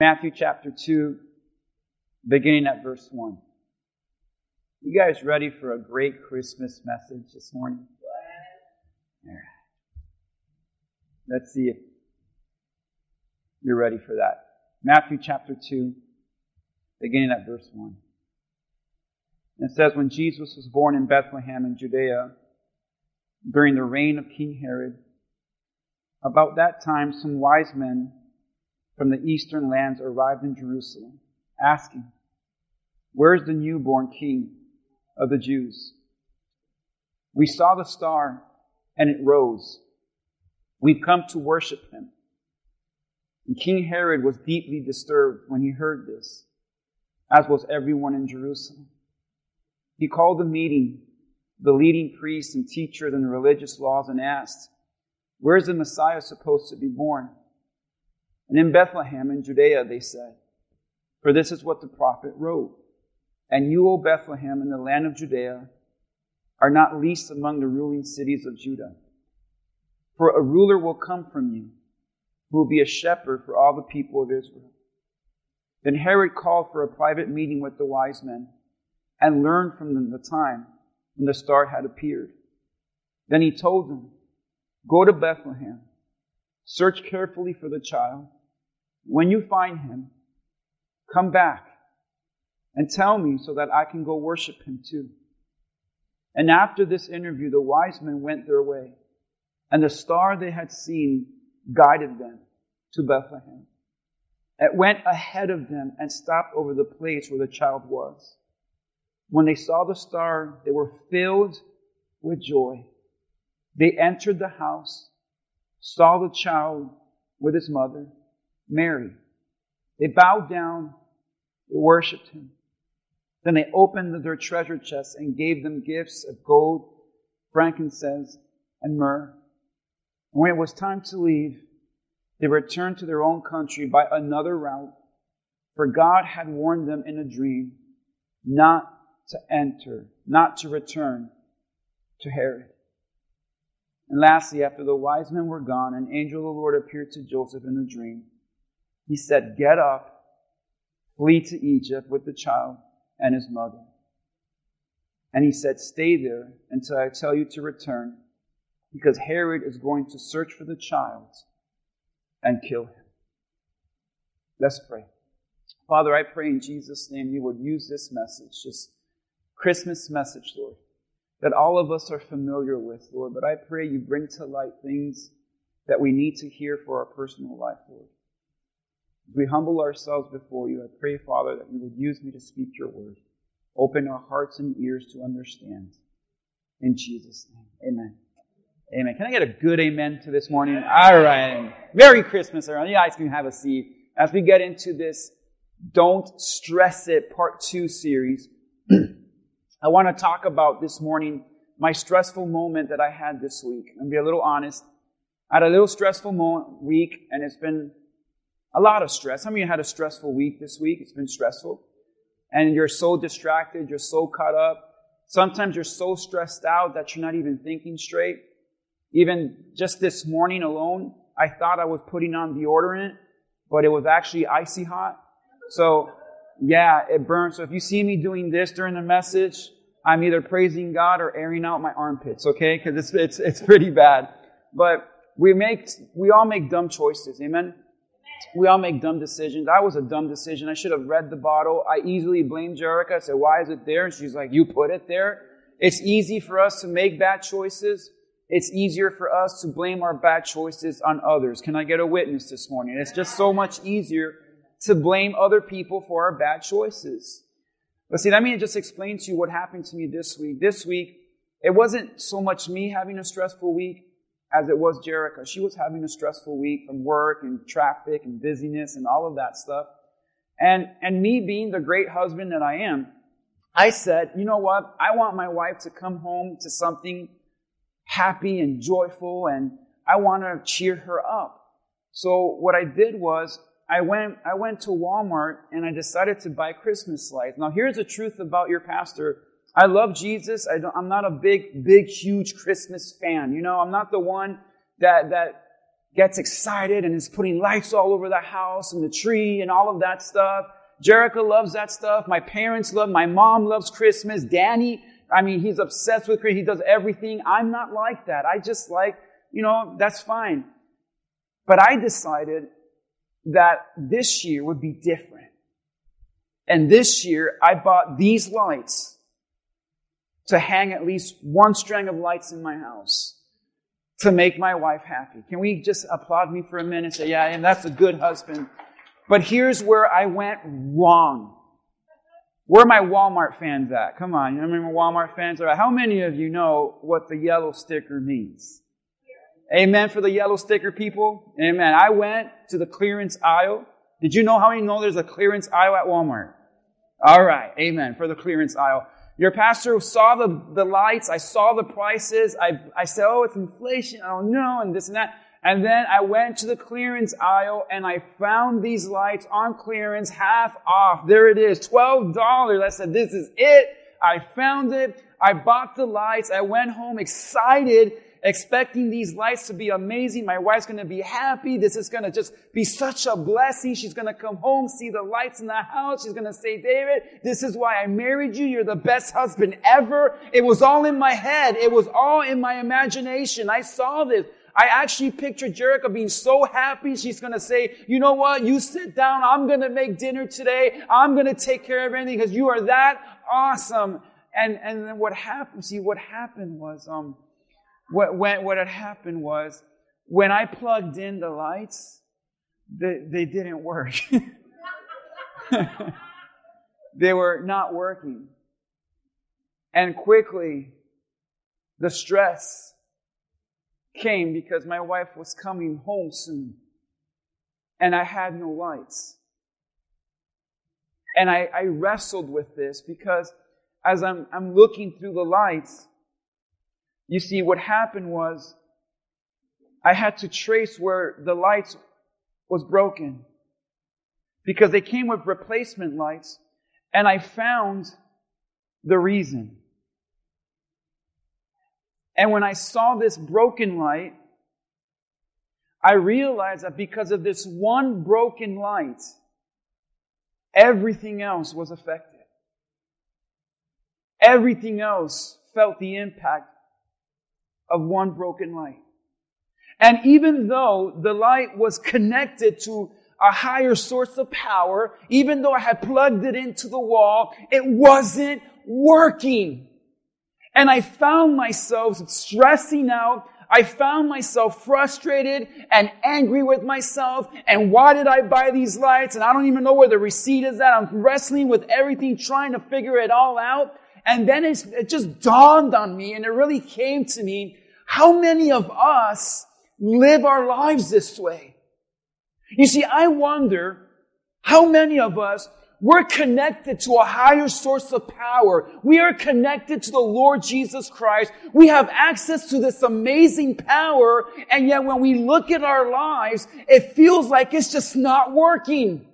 Matthew chapter 2, beginning at verse 1. You guys ready for a great Christmas message this morning? All right. Let's see if you're ready for that. Matthew chapter 2, beginning at verse 1. It says, When Jesus was born in Bethlehem in Judea, during the reign of King Herod, about that time some wise men from the eastern lands arrived in Jerusalem, asking, Where's the newborn king of the Jews? We saw the star and it rose. We've come to worship him. And King Herod was deeply disturbed when he heard this, as was everyone in Jerusalem. He called a meeting the leading priests and teachers the religious laws and asked, Where's the Messiah supposed to be born? And in Bethlehem in Judea, they said, For this is what the prophet wrote. And you, O Bethlehem, in the land of Judea, are not least among the ruling cities of Judah. For a ruler will come from you, who will be a shepherd for all the people of Israel. Then Herod called for a private meeting with the wise men and learned from them the time when the star had appeared. Then he told them, Go to Bethlehem, search carefully for the child when you find him, come back and tell me so that I can go worship him too. And after this interview, the wise men went their way, and the star they had seen guided them to Bethlehem. It went ahead of them and stopped over the place where the child was. When they saw the star, they were filled with joy. They entered the house, saw the child with his mother, Mary. They bowed down, they worshiped him. Then they opened their treasure chests and gave them gifts of gold, frankincense, and myrrh. And when it was time to leave, they returned to their own country by another route, for God had warned them in a dream not to enter, not to return to Herod. And lastly, after the wise men were gone, an angel of the Lord appeared to Joseph in a dream he said, Get up, flee to Egypt with the child and his mother. And he said, Stay there until I tell you to return, because Herod is going to search for the child and kill him. Let's pray. Father, I pray in Jesus' name you would use this message, this Christmas message, Lord, that all of us are familiar with, Lord. But I pray you bring to light things that we need to hear for our personal life, Lord. As we humble ourselves before you, I pray, Father, that you would use me to speak your word. Open our hearts and ears to understand. In Jesus' name. Amen. Amen. Can I get a good amen to this morning? All right. Merry Christmas, everyone. You guys can have a seat. As we get into this Don't Stress It Part 2 series, I want to talk about this morning my stressful moment that I had this week. I'm be a little honest. I had a little stressful moment, week, and it's been a lot of stress. Some of you had a stressful week this week? It's been stressful. And you're so distracted, you're so caught up. Sometimes you're so stressed out that you're not even thinking straight. Even just this morning alone, I thought I was putting on deodorant, but it was actually icy hot. So, yeah, it burns. So if you see me doing this during the message, I'm either praising God or airing out my armpits, okay? Because it's, it's, it's pretty bad. But we make, we all make dumb choices, amen? We all make dumb decisions. I was a dumb decision. I should have read the bottle. I easily blamed Jerica. I said, why is it there? And she's like, you put it there. It's easy for us to make bad choices. It's easier for us to blame our bad choices on others. Can I get a witness this morning? It's just so much easier to blame other people for our bad choices. But see, let me just explain to you what happened to me this week. This week, it wasn't so much me having a stressful week as it was Jerica. She was having a stressful week from work and traffic and busyness and all of that stuff. And, and me being the great husband that I am, I said, you know what? I want my wife to come home to something happy and joyful and I want to cheer her up. So what I did was I went, I went to Walmart and I decided to buy Christmas lights. Now here's the truth about your pastor. I love Jesus. I am not a big, big, huge Christmas fan. You know, I'm not the one that, that gets excited and is putting lights all over the house and the tree and all of that stuff. Jerica loves that stuff. My parents love, my mom loves Christmas. Danny, I mean, he's obsessed with Christmas. He does everything. I'm not like that. I just like, you know, that's fine. But I decided that this year would be different. And this year I bought these lights to hang at least one string of lights in my house to make my wife happy. Can we just applaud me for a minute? and Say, yeah, and that's a good husband. But here's where I went wrong. Where are my Walmart fans at? Come on, you remember Walmart fans are at? How many of you know what the yellow sticker means? Amen for the yellow sticker people. Amen. I went to the clearance aisle. Did you know how many know there's a clearance aisle at Walmart? All right. Amen for the clearance aisle. Your pastor saw the, the lights. I saw the prices. I, I said, oh, it's inflation. Oh, I don't know. And this and that. And then I went to the clearance aisle and I found these lights on clearance, half off. There it is, $12. I said, this is it. I found it. I bought the lights. I went home excited expecting these lights to be amazing. My wife's going to be happy. This is going to just be such a blessing. She's going to come home, see the lights in the house. She's going to say, David, this is why I married you. You're the best husband ever. It was all in my head. It was all in my imagination. I saw this. I actually pictured Jerica being so happy. She's going to say, you know what? You sit down. I'm going to make dinner today. I'm going to take care of everything because you are that awesome. And, and then what happened? See, what happened was, um, what, what, what had happened was when I plugged in the lights, they, they didn't work. they were not working. And quickly, the stress came because my wife was coming home soon. And I had no lights. And I, I wrestled with this because as I'm, I'm looking through the lights, you see, what happened was I had to trace where the lights was broken because they came with replacement lights and I found the reason. And when I saw this broken light, I realized that because of this one broken light, everything else was affected. Everything else felt the impact of one broken light. And even though the light was connected to a higher source of power, even though I had plugged it into the wall, it wasn't working. And I found myself stressing out. I found myself frustrated and angry with myself. And why did I buy these lights? And I don't even know where the receipt is at. I'm wrestling with everything, trying to figure it all out. And then it just dawned on me and it really came to me. How many of us live our lives this way? You see, I wonder how many of us we're connected to a higher source of power. We are connected to the Lord Jesus Christ. We have access to this amazing power. And yet when we look at our lives, it feels like it's just not working.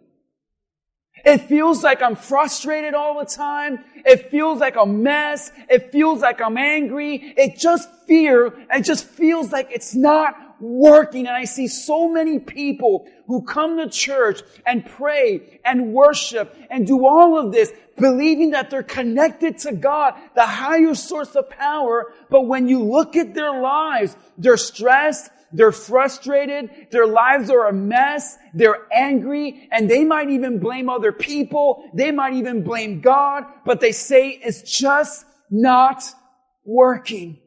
It feels like I'm frustrated all the time. It feels like a mess. It feels like I'm angry. It just fear. It just feels like it's not working. And I see so many people who come to church and pray and worship and do all of this, believing that they're connected to God, the higher source of power. But when you look at their lives, they're stressed, they're frustrated. Their lives are a mess. They're angry and they might even blame other people. They might even blame God, but they say it's just not working.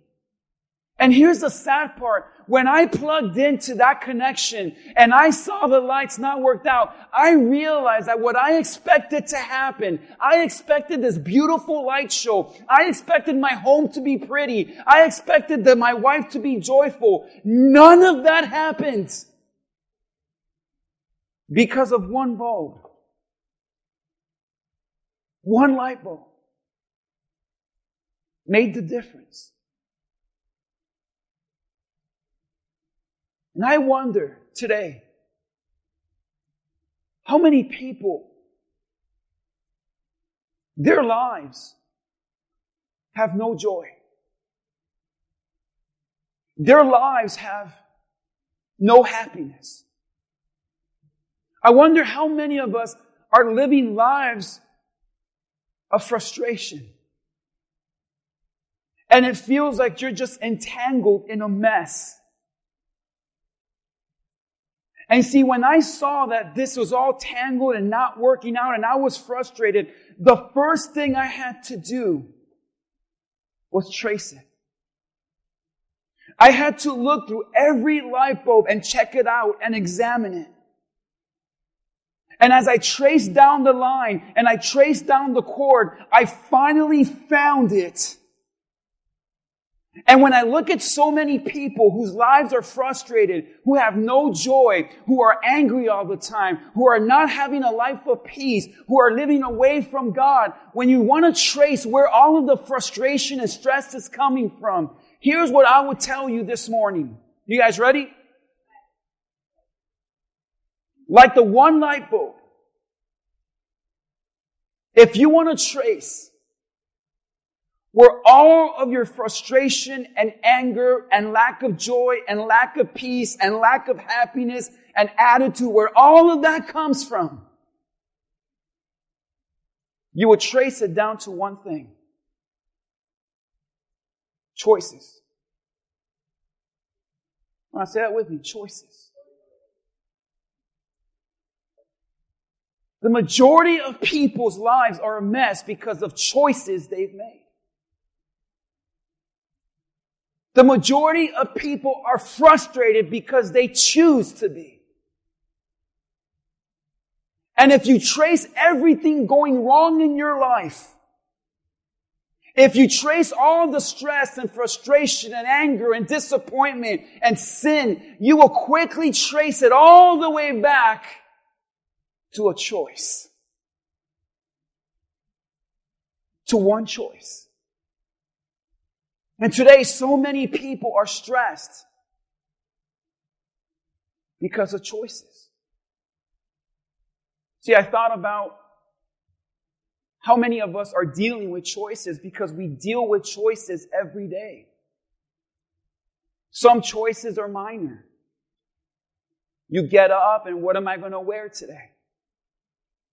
And here's the sad part. When I plugged into that connection and I saw the lights not worked out, I realized that what I expected to happen, I expected this beautiful light show. I expected my home to be pretty. I expected that my wife to be joyful. None of that happened because of one bulb. One light bulb made the difference. And I wonder today, how many people, their lives have no joy. Their lives have no happiness. I wonder how many of us are living lives of frustration. And it feels like you're just entangled in a mess. And see, when I saw that this was all tangled and not working out and I was frustrated, the first thing I had to do was trace it. I had to look through every light bulb and check it out and examine it. And as I traced down the line and I traced down the cord, I finally found it. And when I look at so many people whose lives are frustrated, who have no joy, who are angry all the time, who are not having a life of peace, who are living away from God, when you want to trace where all of the frustration and stress is coming from, here's what I would tell you this morning. You guys ready? Like the one light bulb. If you want to trace where all of your frustration and anger and lack of joy and lack of peace and lack of happiness and attitude, where all of that comes from, you will trace it down to one thing. Choices. I say that with me, choices. The majority of people's lives are a mess because of choices they've made. The majority of people are frustrated because they choose to be. And if you trace everything going wrong in your life, if you trace all the stress and frustration and anger and disappointment and sin, you will quickly trace it all the way back to a choice. To one choice. And today, so many people are stressed because of choices. See, I thought about how many of us are dealing with choices because we deal with choices every day. Some choices are minor. You get up and what am I going to wear today?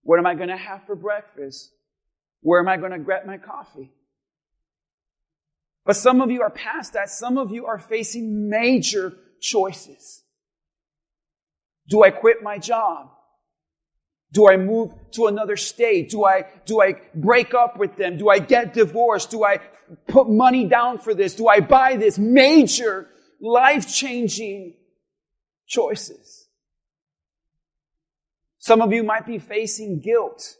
What am I going to have for breakfast? Where am I going to get my coffee? But some of you are past that. Some of you are facing major choices. Do I quit my job? Do I move to another state? Do I, do I break up with them? Do I get divorced? Do I put money down for this? Do I buy this? Major life-changing choices. Some of you might be facing guilt,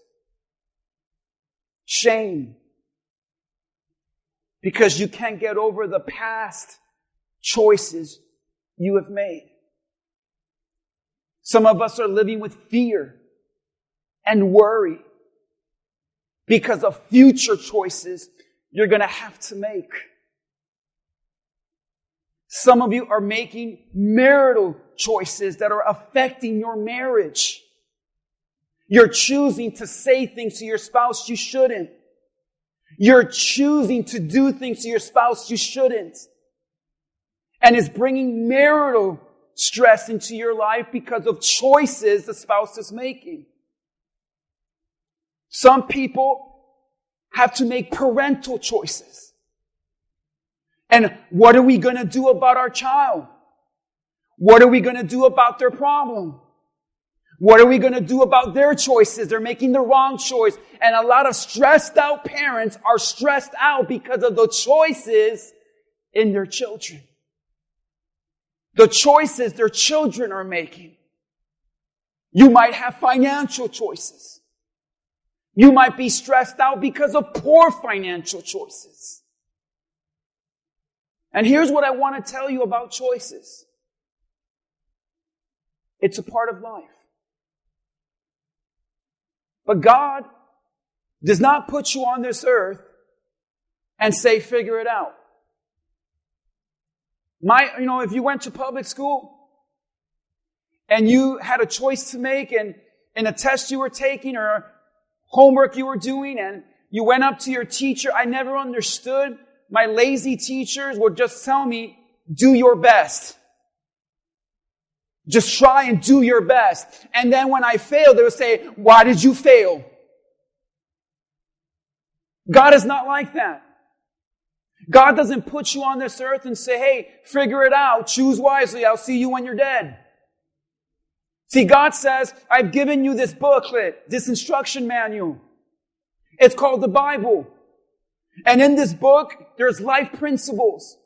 shame, because you can't get over the past choices you have made. Some of us are living with fear and worry because of future choices you're going to have to make. Some of you are making marital choices that are affecting your marriage. You're choosing to say things to your spouse you shouldn't. You're choosing to do things to your spouse you shouldn't. And it's bringing marital stress into your life because of choices the spouse is making. Some people have to make parental choices. And what are we going to do about our child? What are we going to do about their problem? What are we going to do about their choices? They're making the wrong choice. And a lot of stressed out parents are stressed out because of the choices in their children. The choices their children are making. You might have financial choices. You might be stressed out because of poor financial choices. And here's what I want to tell you about choices. It's a part of life. But God does not put you on this earth and say, figure it out. My, you know, if you went to public school and you had a choice to make and in a test you were taking or homework you were doing and you went up to your teacher, I never understood. My lazy teachers would just tell me, do your best. Just try and do your best. And then when I fail, they will say, why did you fail? God is not like that. God doesn't put you on this earth and say, hey, figure it out. Choose wisely. I'll see you when you're dead. See, God says, I've given you this booklet, this instruction manual. It's called the Bible. And in this book, there's life principles.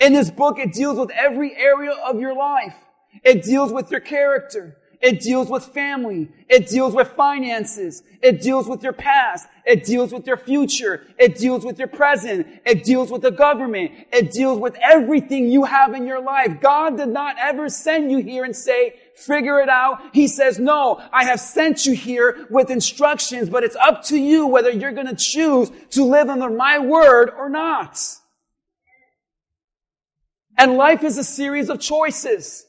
In this book, it deals with every area of your life. It deals with your character. It deals with family. It deals with finances. It deals with your past. It deals with your future. It deals with your present. It deals with the government. It deals with everything you have in your life. God did not ever send you here and say, figure it out. He says, no, I have sent you here with instructions, but it's up to you whether you're going to choose to live under my word or not. And life is a series of choices.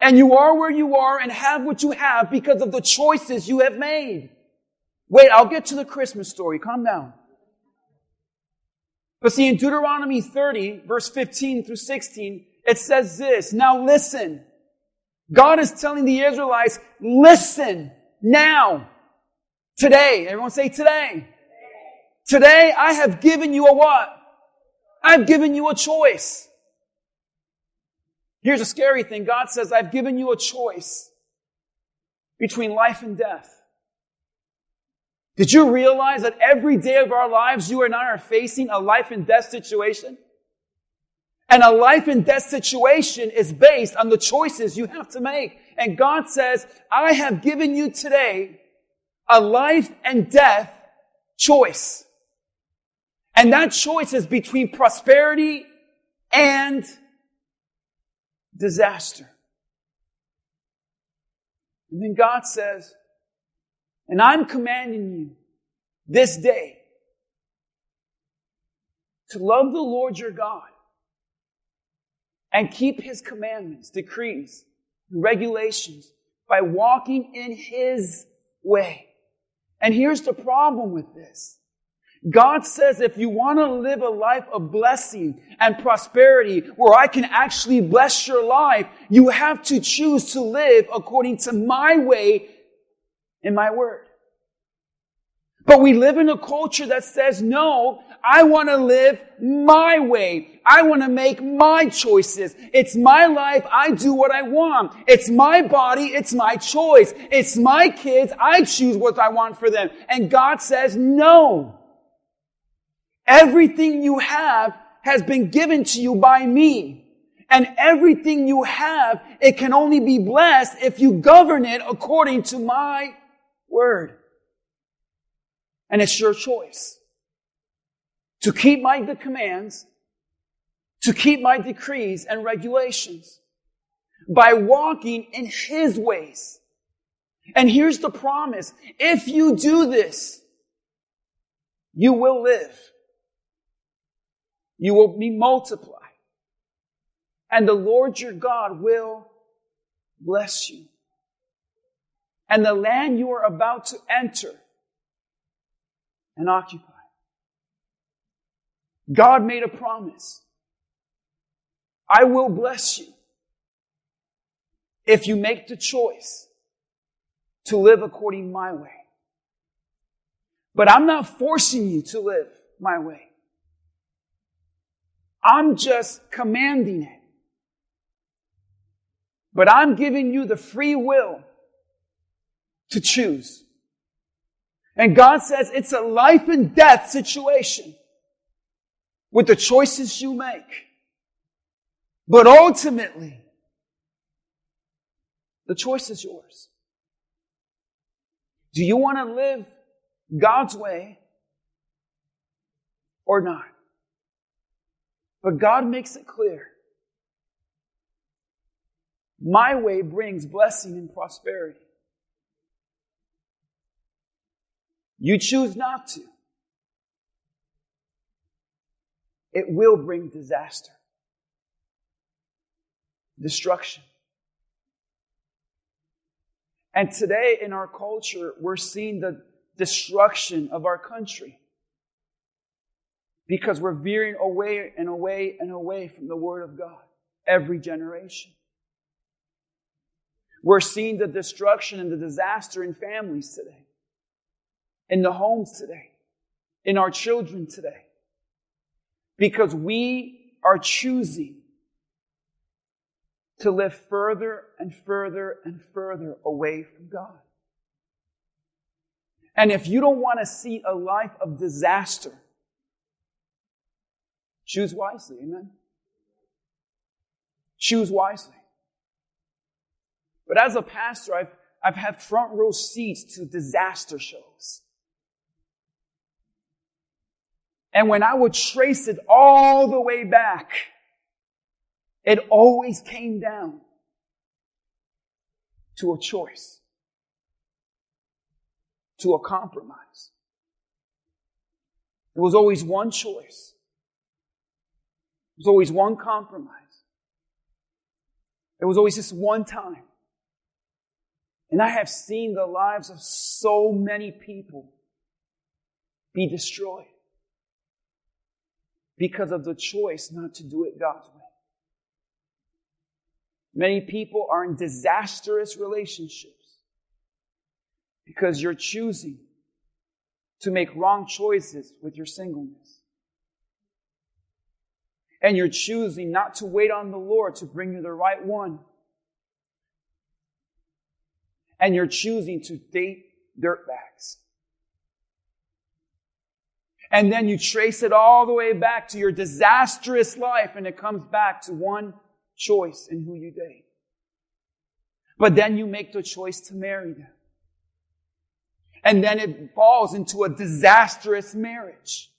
And you are where you are and have what you have because of the choices you have made. Wait, I'll get to the Christmas story. Calm down. But see, in Deuteronomy 30, verse 15 through 16, it says this. Now listen. God is telling the Israelites, listen now. Today. Everyone say today. Today I have given you a what? I've given you a choice. Here's a scary thing. God says, I've given you a choice between life and death. Did you realize that every day of our lives, you and I are facing a life and death situation? And a life and death situation is based on the choices you have to make. And God says, I have given you today a life and death choice. And that choice is between prosperity and disaster. And then God says, and I'm commanding you this day to love the Lord your God and keep his commandments, decrees, and regulations by walking in his way. And here's the problem with this. God says if you want to live a life of blessing and prosperity where I can actually bless your life, you have to choose to live according to my way and my word. But we live in a culture that says, no, I want to live my way. I want to make my choices. It's my life. I do what I want. It's my body. It's my choice. It's my kids. I choose what I want for them. And God says, no. Everything you have has been given to you by me. And everything you have, it can only be blessed if you govern it according to my word. And it's your choice to keep my commands, to keep my decrees and regulations by walking in his ways. And here's the promise. If you do this, you will live you will be multiplied. And the Lord your God will bless you. And the land you are about to enter and occupy. God made a promise. I will bless you if you make the choice to live according my way. But I'm not forcing you to live my way. I'm just commanding it. But I'm giving you the free will to choose. And God says it's a life and death situation with the choices you make. But ultimately, the choice is yours. Do you want to live God's way or not? But God makes it clear. My way brings blessing and prosperity. You choose not to. It will bring disaster, destruction. And today in our culture, we're seeing the destruction of our country because we're veering away and away and away from the Word of God every generation. We're seeing the destruction and the disaster in families today, in the homes today, in our children today. Because we are choosing to live further and further and further away from God. And if you don't want to see a life of disaster, choose wisely. Amen. Choose wisely. But as a pastor, I've, I've had front row seats to disaster shows. And when I would trace it all the way back, it always came down to a choice, to a compromise. There was always one choice. There was always one compromise. There was always just one time. And I have seen the lives of so many people be destroyed because of the choice not to do it God's way. Many people are in disastrous relationships because you're choosing to make wrong choices with your singleness. And you're choosing not to wait on the Lord to bring you the right one. And you're choosing to date dirtbags. And then you trace it all the way back to your disastrous life and it comes back to one choice in who you date. But then you make the choice to marry them. And then it falls into a disastrous marriage.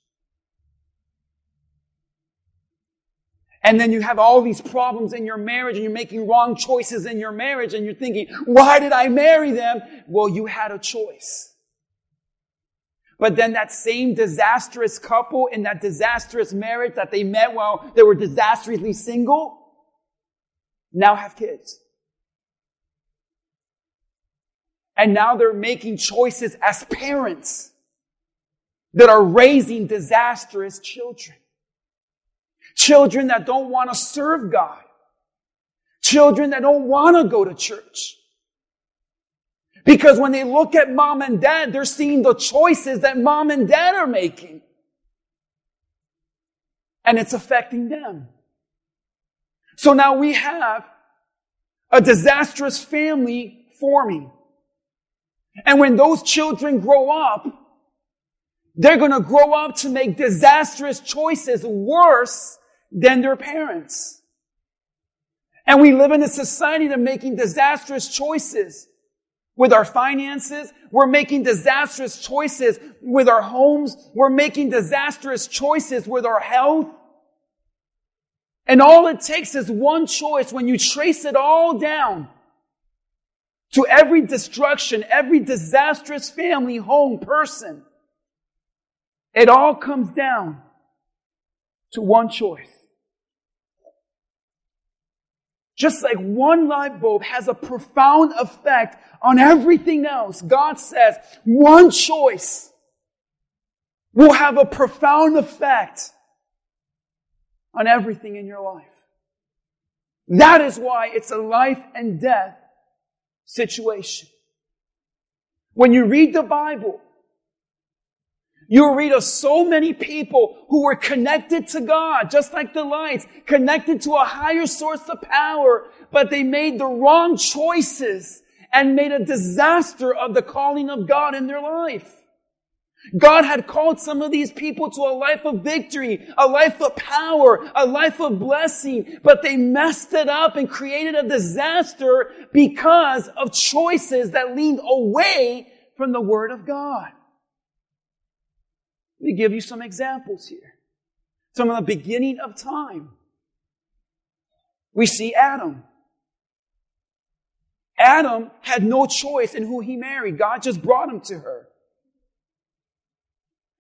And then you have all these problems in your marriage and you're making wrong choices in your marriage and you're thinking, why did I marry them? Well, you had a choice. But then that same disastrous couple in that disastrous marriage that they met while they were disastrously single now have kids. And now they're making choices as parents that are raising disastrous children. Children that don't want to serve God. Children that don't want to go to church. Because when they look at mom and dad, they're seeing the choices that mom and dad are making. And it's affecting them. So now we have a disastrous family forming. And when those children grow up, they're going to grow up to make disastrous choices worse than their parents. And we live in a society that's making disastrous choices with our finances. We're making disastrous choices with our homes. We're making disastrous choices with our health. And all it takes is one choice when you trace it all down to every destruction, every disastrous family, home, person. It all comes down to one choice. Just like one light bulb has a profound effect on everything else, God says one choice will have a profound effect on everything in your life. That is why it's a life and death situation. When you read the Bible, you read of so many people who were connected to God, just like the lights, connected to a higher source of power, but they made the wrong choices and made a disaster of the calling of God in their life. God had called some of these people to a life of victory, a life of power, a life of blessing, but they messed it up and created a disaster because of choices that leaned away from the Word of God. Let me give you some examples here. From the beginning of time, we see Adam. Adam had no choice in who he married. God just brought him to her.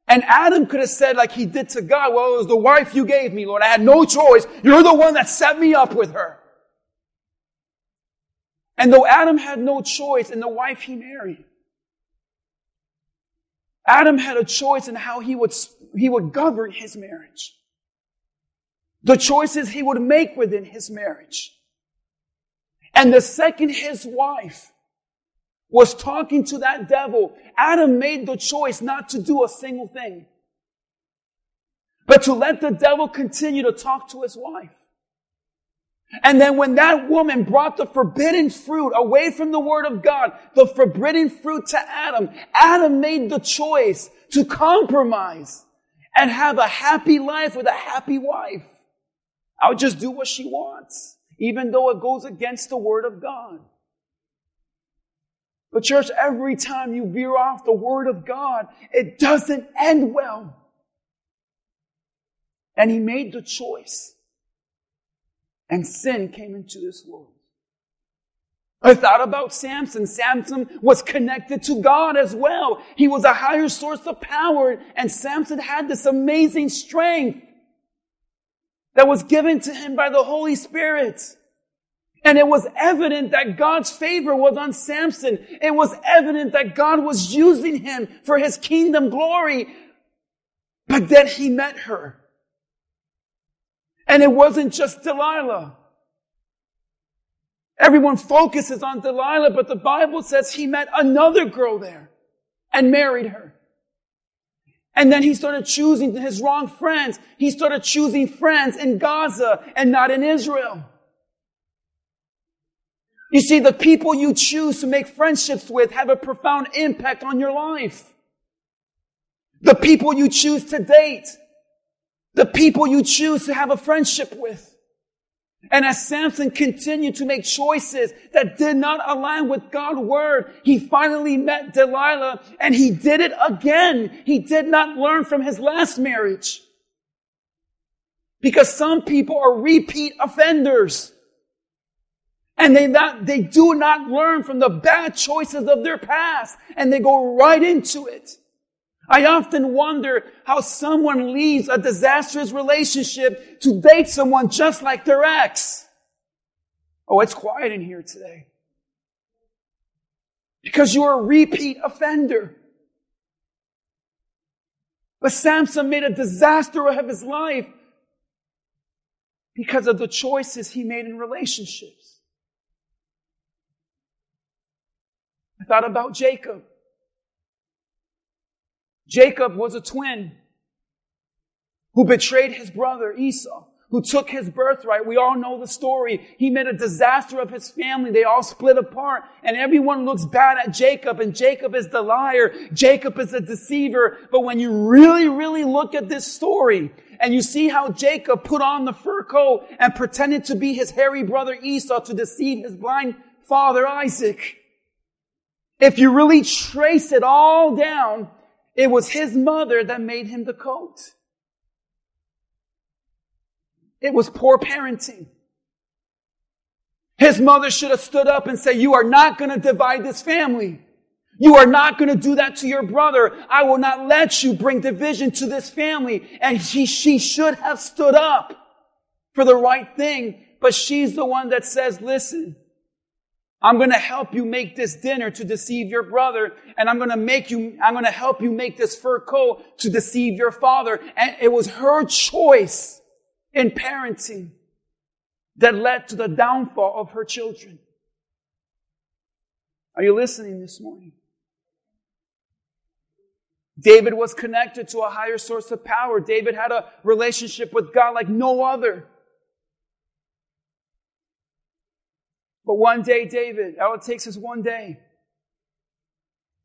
And Adam could have said like he did to God, well, it was the wife you gave me, Lord. I had no choice. You're the one that set me up with her. And though Adam had no choice in the wife he married, Adam had a choice in how he would, he would govern his marriage. The choices he would make within his marriage. And the second his wife was talking to that devil, Adam made the choice not to do a single thing, but to let the devil continue to talk to his wife. And then when that woman brought the forbidden fruit away from the word of God, the forbidden fruit to Adam, Adam made the choice to compromise and have a happy life with a happy wife. I'll just do what she wants, even though it goes against the word of God. But church, every time you veer off the word of God, it doesn't end well. And he made the choice and sin came into this world. I thought about Samson. Samson was connected to God as well. He was a higher source of power and Samson had this amazing strength that was given to him by the Holy Spirit. And it was evident that God's favor was on Samson. It was evident that God was using him for his kingdom glory. But then he met her. And it wasn't just Delilah. Everyone focuses on Delilah, but the Bible says he met another girl there and married her. And then he started choosing his wrong friends. He started choosing friends in Gaza and not in Israel. You see, the people you choose to make friendships with have a profound impact on your life. The people you choose to date the people you choose to have a friendship with. And as Samson continued to make choices that did not align with God's word, he finally met Delilah and he did it again. He did not learn from his last marriage. Because some people are repeat offenders. And they not, they do not learn from the bad choices of their past and they go right into it. I often wonder how someone leaves a disastrous relationship to date someone just like their ex. Oh, it's quiet in here today. Because you're a repeat offender. But Samson made a disaster of his life because of the choices he made in relationships. I thought about Jacob. Jacob was a twin who betrayed his brother Esau, who took his birthright. We all know the story. He made a disaster of his family. They all split apart and everyone looks bad at Jacob and Jacob is the liar. Jacob is the deceiver. But when you really, really look at this story and you see how Jacob put on the fur coat and pretended to be his hairy brother Esau to deceive his blind father Isaac. If you really trace it all down, it was his mother that made him the coat. It was poor parenting. His mother should have stood up and said, you are not going to divide this family. You are not going to do that to your brother. I will not let you bring division to this family. And he, she should have stood up for the right thing. But she's the one that says, listen, I'm going to help you make this dinner to deceive your brother. And I'm going to make you, I'm going to help you make this fur coat to deceive your father. And it was her choice in parenting that led to the downfall of her children. Are you listening this morning? David was connected to a higher source of power. David had a relationship with God like no other. But one day, David, all it takes is one day,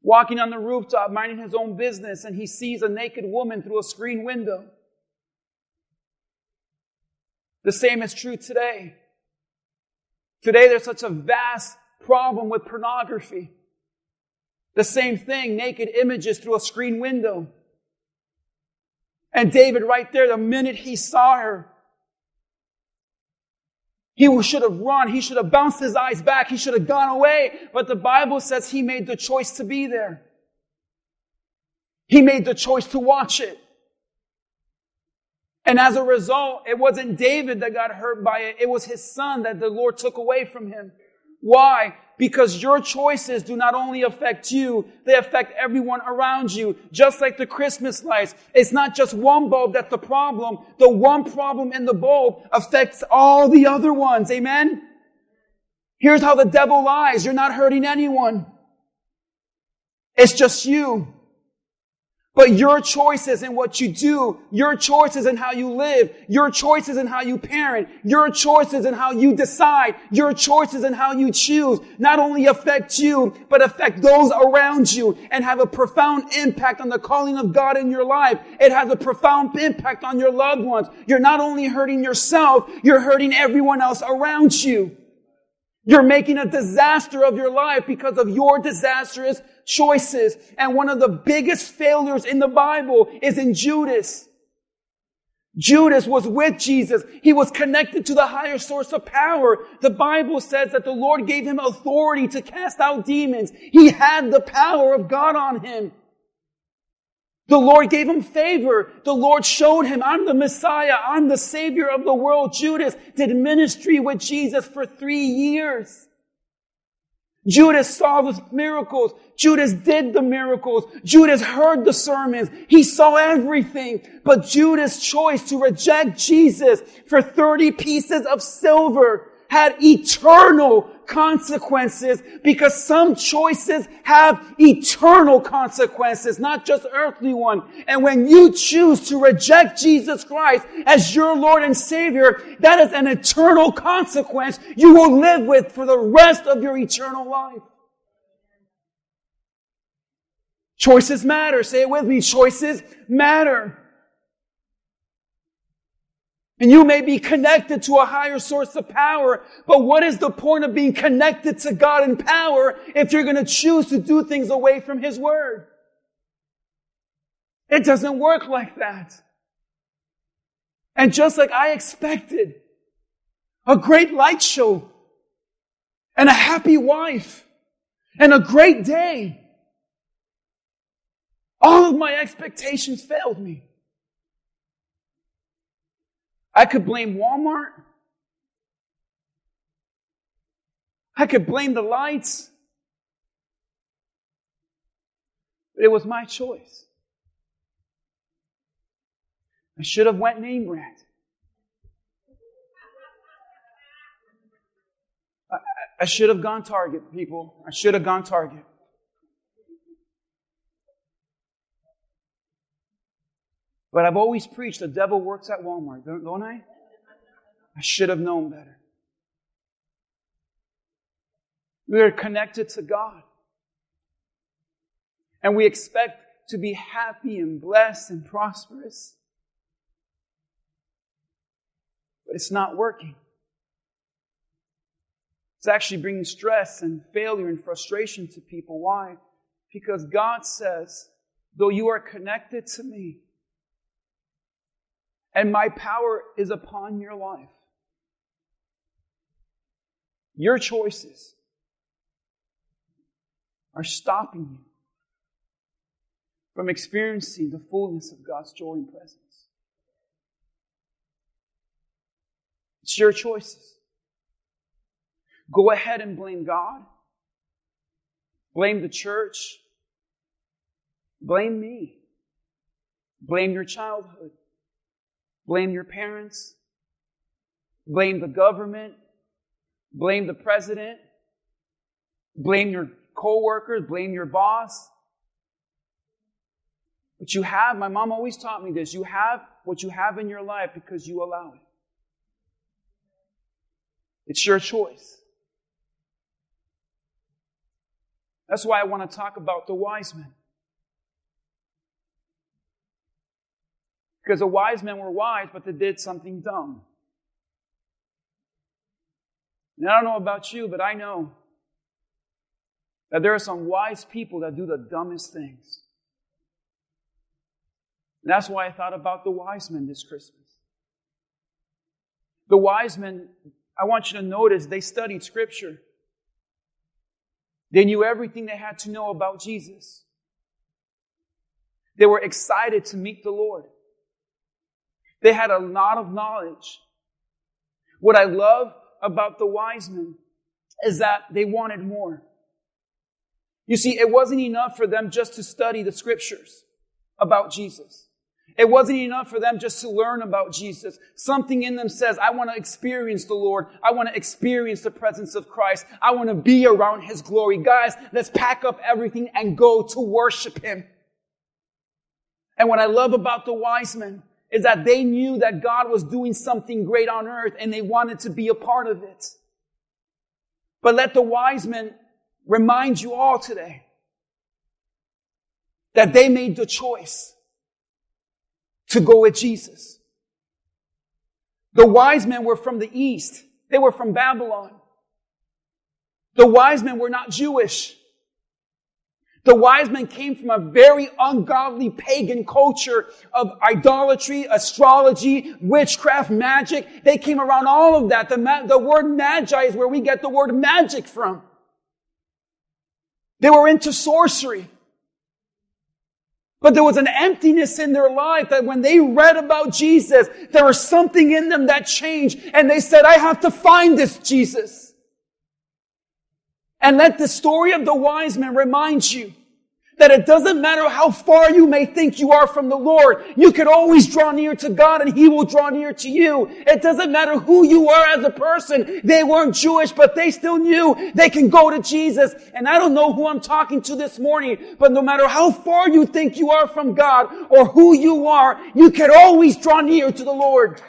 walking on the rooftop, minding his own business, and he sees a naked woman through a screen window. The same is true today. Today, there's such a vast problem with pornography. The same thing, naked images through a screen window. And David, right there, the minute he saw her, he should have run. He should have bounced his eyes back. He should have gone away. But the Bible says he made the choice to be there. He made the choice to watch it. And as a result, it wasn't David that got hurt by it. It was his son that the Lord took away from him. Why? Because your choices do not only affect you, they affect everyone around you. Just like the Christmas lights. It's not just one bulb that's the problem. The one problem in the bulb affects all the other ones. Amen? Here's how the devil lies. You're not hurting anyone. It's just you. But your choices in what you do, your choices in how you live, your choices in how you parent, your choices in how you decide, your choices in how you choose, not only affect you, but affect those around you and have a profound impact on the calling of God in your life. It has a profound impact on your loved ones. You're not only hurting yourself, you're hurting everyone else around you. You're making a disaster of your life because of your disastrous choices. And one of the biggest failures in the Bible is in Judas. Judas was with Jesus. He was connected to the higher source of power. The Bible says that the Lord gave him authority to cast out demons. He had the power of God on him. The Lord gave him favor. The Lord showed him, I'm the Messiah. I'm the Savior of the world. Judas did ministry with Jesus for three years. Judas saw the miracles. Judas did the miracles. Judas heard the sermons. He saw everything. But Judas' choice to reject Jesus for 30 pieces of silver had eternal consequences because some choices have eternal consequences, not just earthly one. And when you choose to reject Jesus Christ as your Lord and Savior, that is an eternal consequence you will live with for the rest of your eternal life. Choices matter. Say it with me. Choices matter. And you may be connected to a higher source of power, but what is the point of being connected to God in power if you're going to choose to do things away from His Word? It doesn't work like that. And just like I expected, a great light show and a happy wife and a great day, all of my expectations failed me. I could blame Walmart. I could blame the lights. But it was my choice. I should have went name brand. I, I should have gone Target, people. I should have gone Target. But I've always preached the devil works at Walmart, don't I? I should have known better. We are connected to God. And we expect to be happy and blessed and prosperous. But it's not working. It's actually bringing stress and failure and frustration to people. Why? Because God says, though you are connected to me, and my power is upon your life. Your choices are stopping you from experiencing the fullness of God's joy and presence. It's your choices. Go ahead and blame God. Blame the church. Blame me. Blame your childhood. Blame your parents. Blame the government. Blame the president. Blame your coworkers. Blame your boss. But you have, my mom always taught me this, you have what you have in your life because you allow it. It's your choice. That's why I want to talk about the wise men. Because the wise men were wise, but they did something dumb. And I don't know about you, but I know that there are some wise people that do the dumbest things. And that's why I thought about the wise men this Christmas. The wise men, I want you to notice, they studied Scripture. They knew everything they had to know about Jesus. They were excited to meet the Lord. They had a lot of knowledge. What I love about the wise men is that they wanted more. You see, it wasn't enough for them just to study the scriptures about Jesus. It wasn't enough for them just to learn about Jesus. Something in them says, I want to experience the Lord. I want to experience the presence of Christ. I want to be around His glory. Guys, let's pack up everything and go to worship Him. And what I love about the wise men is that they knew that God was doing something great on earth and they wanted to be a part of it. But let the wise men remind you all today that they made the choice to go with Jesus. The wise men were from the east. They were from Babylon. The wise men were not Jewish. The wise men came from a very ungodly pagan culture of idolatry, astrology, witchcraft, magic. They came around all of that. The, ma- the word magi is where we get the word magic from. They were into sorcery. But there was an emptiness in their life that when they read about Jesus, there was something in them that changed and they said, I have to find this Jesus. And let the story of the wise men remind you that it doesn't matter how far you may think you are from the Lord. You can always draw near to God and He will draw near to you. It doesn't matter who you are as a person. They weren't Jewish, but they still knew they can go to Jesus. And I don't know who I'm talking to this morning, but no matter how far you think you are from God or who you are, you can always draw near to the Lord.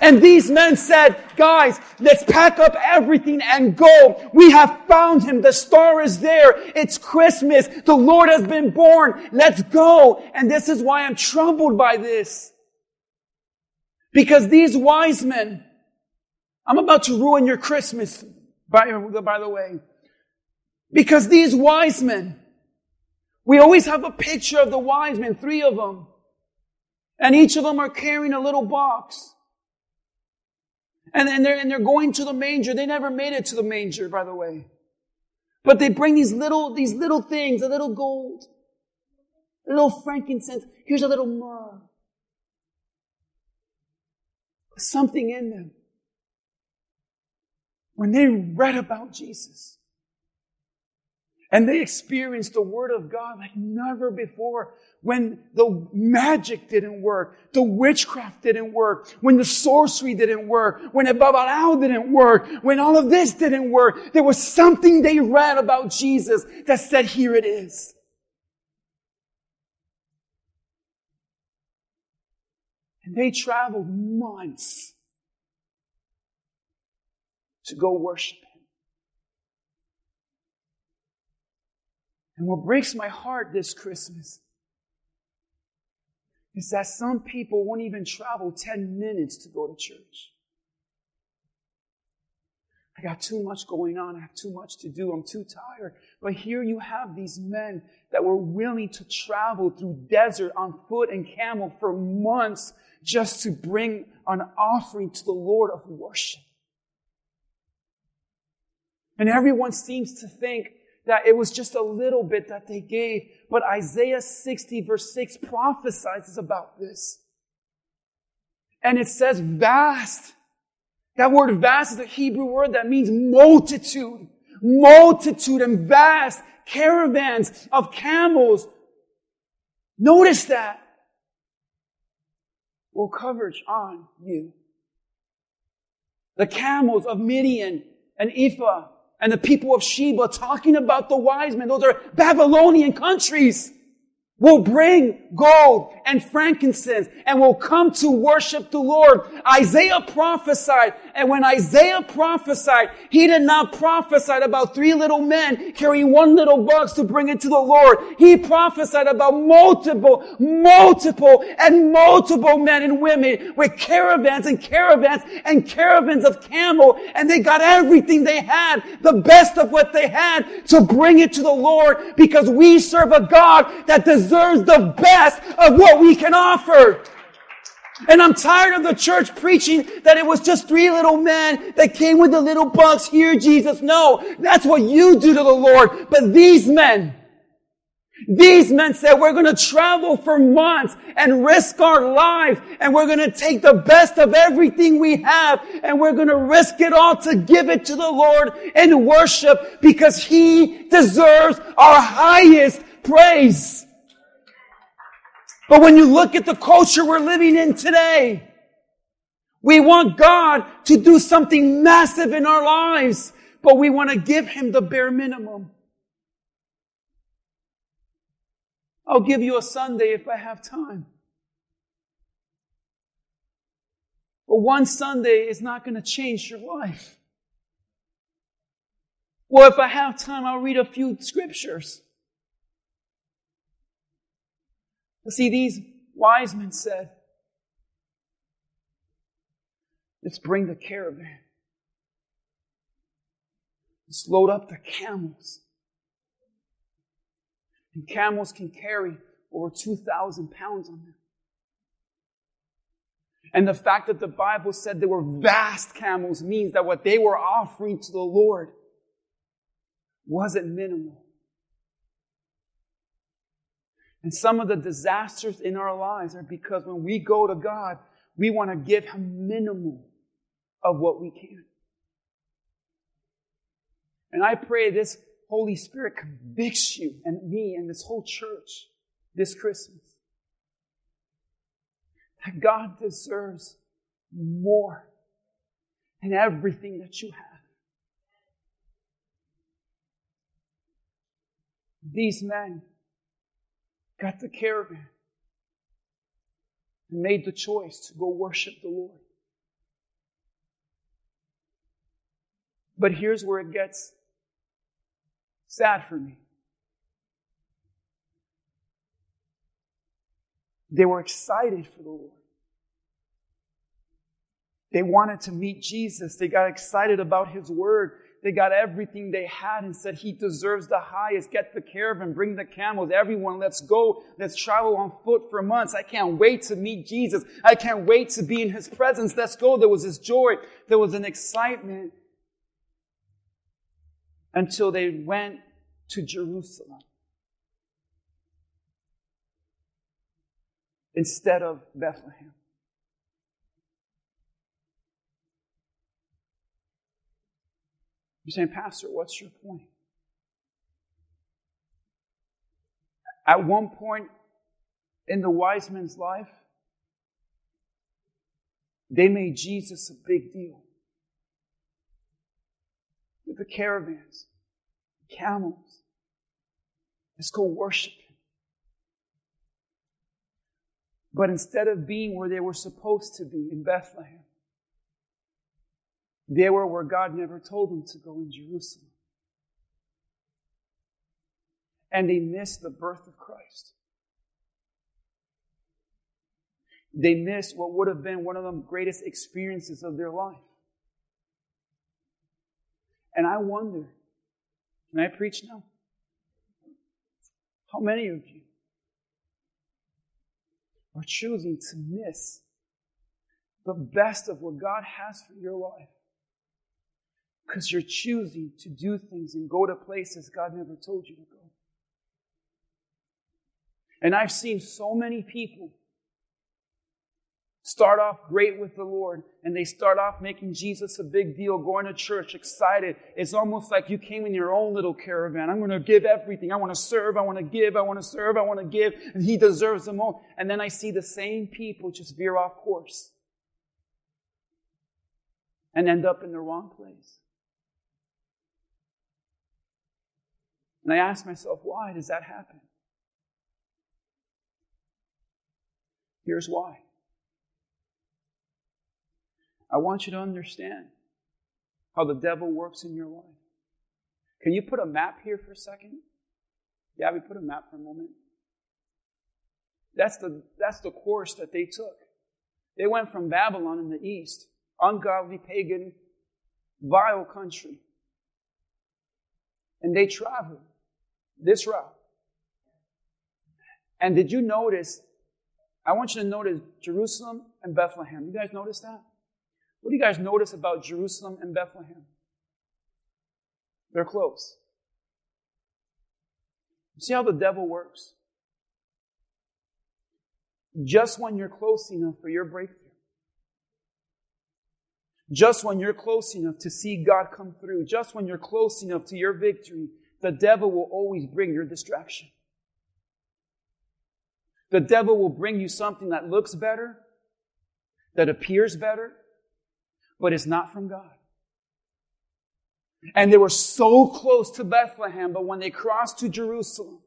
And these men said, guys, let's pack up everything and go. We have found him. The star is there. It's Christmas. The Lord has been born. Let's go. And this is why I'm troubled by this. Because these wise men, I'm about to ruin your Christmas, by, by the way. Because these wise men, we always have a picture of the wise men, three of them. And each of them are carrying a little box. And, and, they're, and they're going to the manger. They never made it to the manger, by the way. But they bring these little, these little things, a little gold, a little frankincense. Here's a little myrrh. Something in them. When they read about Jesus, and they experienced the Word of God like never before. When the magic didn't work, the witchcraft didn't work, when the sorcery didn't work, when Babalao didn't work, when all of this didn't work, there was something they read about Jesus that said, here it is. And they traveled months to go worship And what breaks my heart this Christmas is that some people won't even travel 10 minutes to go to church. I got too much going on. I have too much to do. I'm too tired. But here you have these men that were willing to travel through desert on foot and camel for months just to bring an offering to the Lord of worship. And everyone seems to think that it was just a little bit that they gave. But Isaiah 60 verse 6 prophesies about this. And it says vast. That word vast is a Hebrew word that means multitude. Multitude and vast caravans of camels. Notice that. Will coverage on you. The camels of Midian and Ephah and the people of Sheba talking about the wise men. Those are Babylonian countries will bring gold and frankincense and will come to worship the Lord. Isaiah prophesied, and when Isaiah prophesied, he did not prophesy about three little men carrying one little box to bring it to the Lord. He prophesied about multiple, multiple, and multiple men and women with caravans and caravans and caravans of camel, and they got everything they had, the best of what they had, to bring it to the Lord because we serve a God that deserves deserves the best of what we can offer. And I'm tired of the church preaching that it was just three little men that came with the little bucks. Here, Jesus. No, that's what you do to the Lord. But these men, these men said, we're going to travel for months and risk our lives and we're going to take the best of everything we have and we're going to risk it all to give it to the Lord in worship because He deserves our highest praise. But when you look at the culture we're living in today, we want God to do something massive in our lives, but we want to give Him the bare minimum. I'll give you a Sunday if I have time. But one Sunday is not going to change your life. Well, if I have time, I'll read a few scriptures. See, these wise men said, let's bring the caravan. Let's load up the camels. And camels can carry over 2,000 pounds on them. And the fact that the Bible said they were vast camels means that what they were offering to the Lord wasn't minimal. And some of the disasters in our lives are because when we go to God, we want to give Him minimal of what we can. And I pray this Holy Spirit convicts you and me and this whole church this Christmas that God deserves more than everything that you have. These men got the caravan and made the choice to go worship the Lord. But here's where it gets sad for me. They were excited for the Lord. They wanted to meet Jesus. They got excited about His Word. They got everything they had and said, He deserves the highest. Get the caravan, bring the camels. Everyone, let's go. Let's travel on foot for months. I can't wait to meet Jesus. I can't wait to be in His presence. Let's go. There was this joy. There was an excitement until they went to Jerusalem. instead of Bethlehem. You're saying, Pastor, what's your point? At one point in the wise men's life, they made Jesus a big deal. With the caravans, the camels. Let's go worship him. But instead of being where they were supposed to be in Bethlehem, they were where God never told them to go in Jerusalem. And they missed the birth of Christ. They missed what would have been one of the greatest experiences of their life. And I wonder, can I preach now? How many of you are choosing to miss the best of what God has for your life. Because you're choosing to do things and go to places God never told you to go. And I've seen so many people start off great with the Lord and they start off making Jesus a big deal, going to church excited. It's almost like you came in your own little caravan. I'm going to give everything. I want to serve. I want to give. I want to serve. I want to give. And he deserves them all. And then I see the same people just veer off course and end up in the wrong place. And I ask myself, why does that happen? Here's why. I want you to understand how the devil works in your life. Can you put a map here for a second? Yeah, we put a map for a moment. That's the, that's the course that they took. They went from Babylon in the east, ungodly, pagan, vile country. And they traveled this route. And did you notice? I want you to notice Jerusalem and Bethlehem. You guys notice that? What do you guys notice about Jerusalem and Bethlehem? They're close. See how the devil works? Just when you're close enough for your breakthrough, just when you're close enough to see God come through, just when you're close enough to your victory, the devil will always bring your distraction. The devil will bring you something that looks better, that appears better, but it's not from God. And they were so close to Bethlehem, but when they crossed to Jerusalem,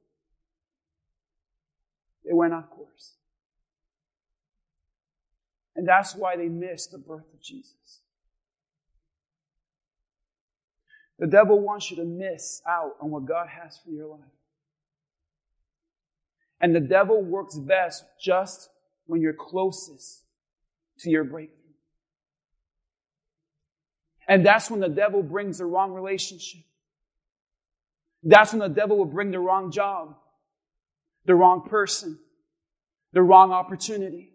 they went off course. And that's why they missed the birth of Jesus. The devil wants you to miss out on what God has for your life. And the devil works best just when you're closest to your breakthrough. And that's when the devil brings the wrong relationship. That's when the devil will bring the wrong job, the wrong person, the wrong opportunity.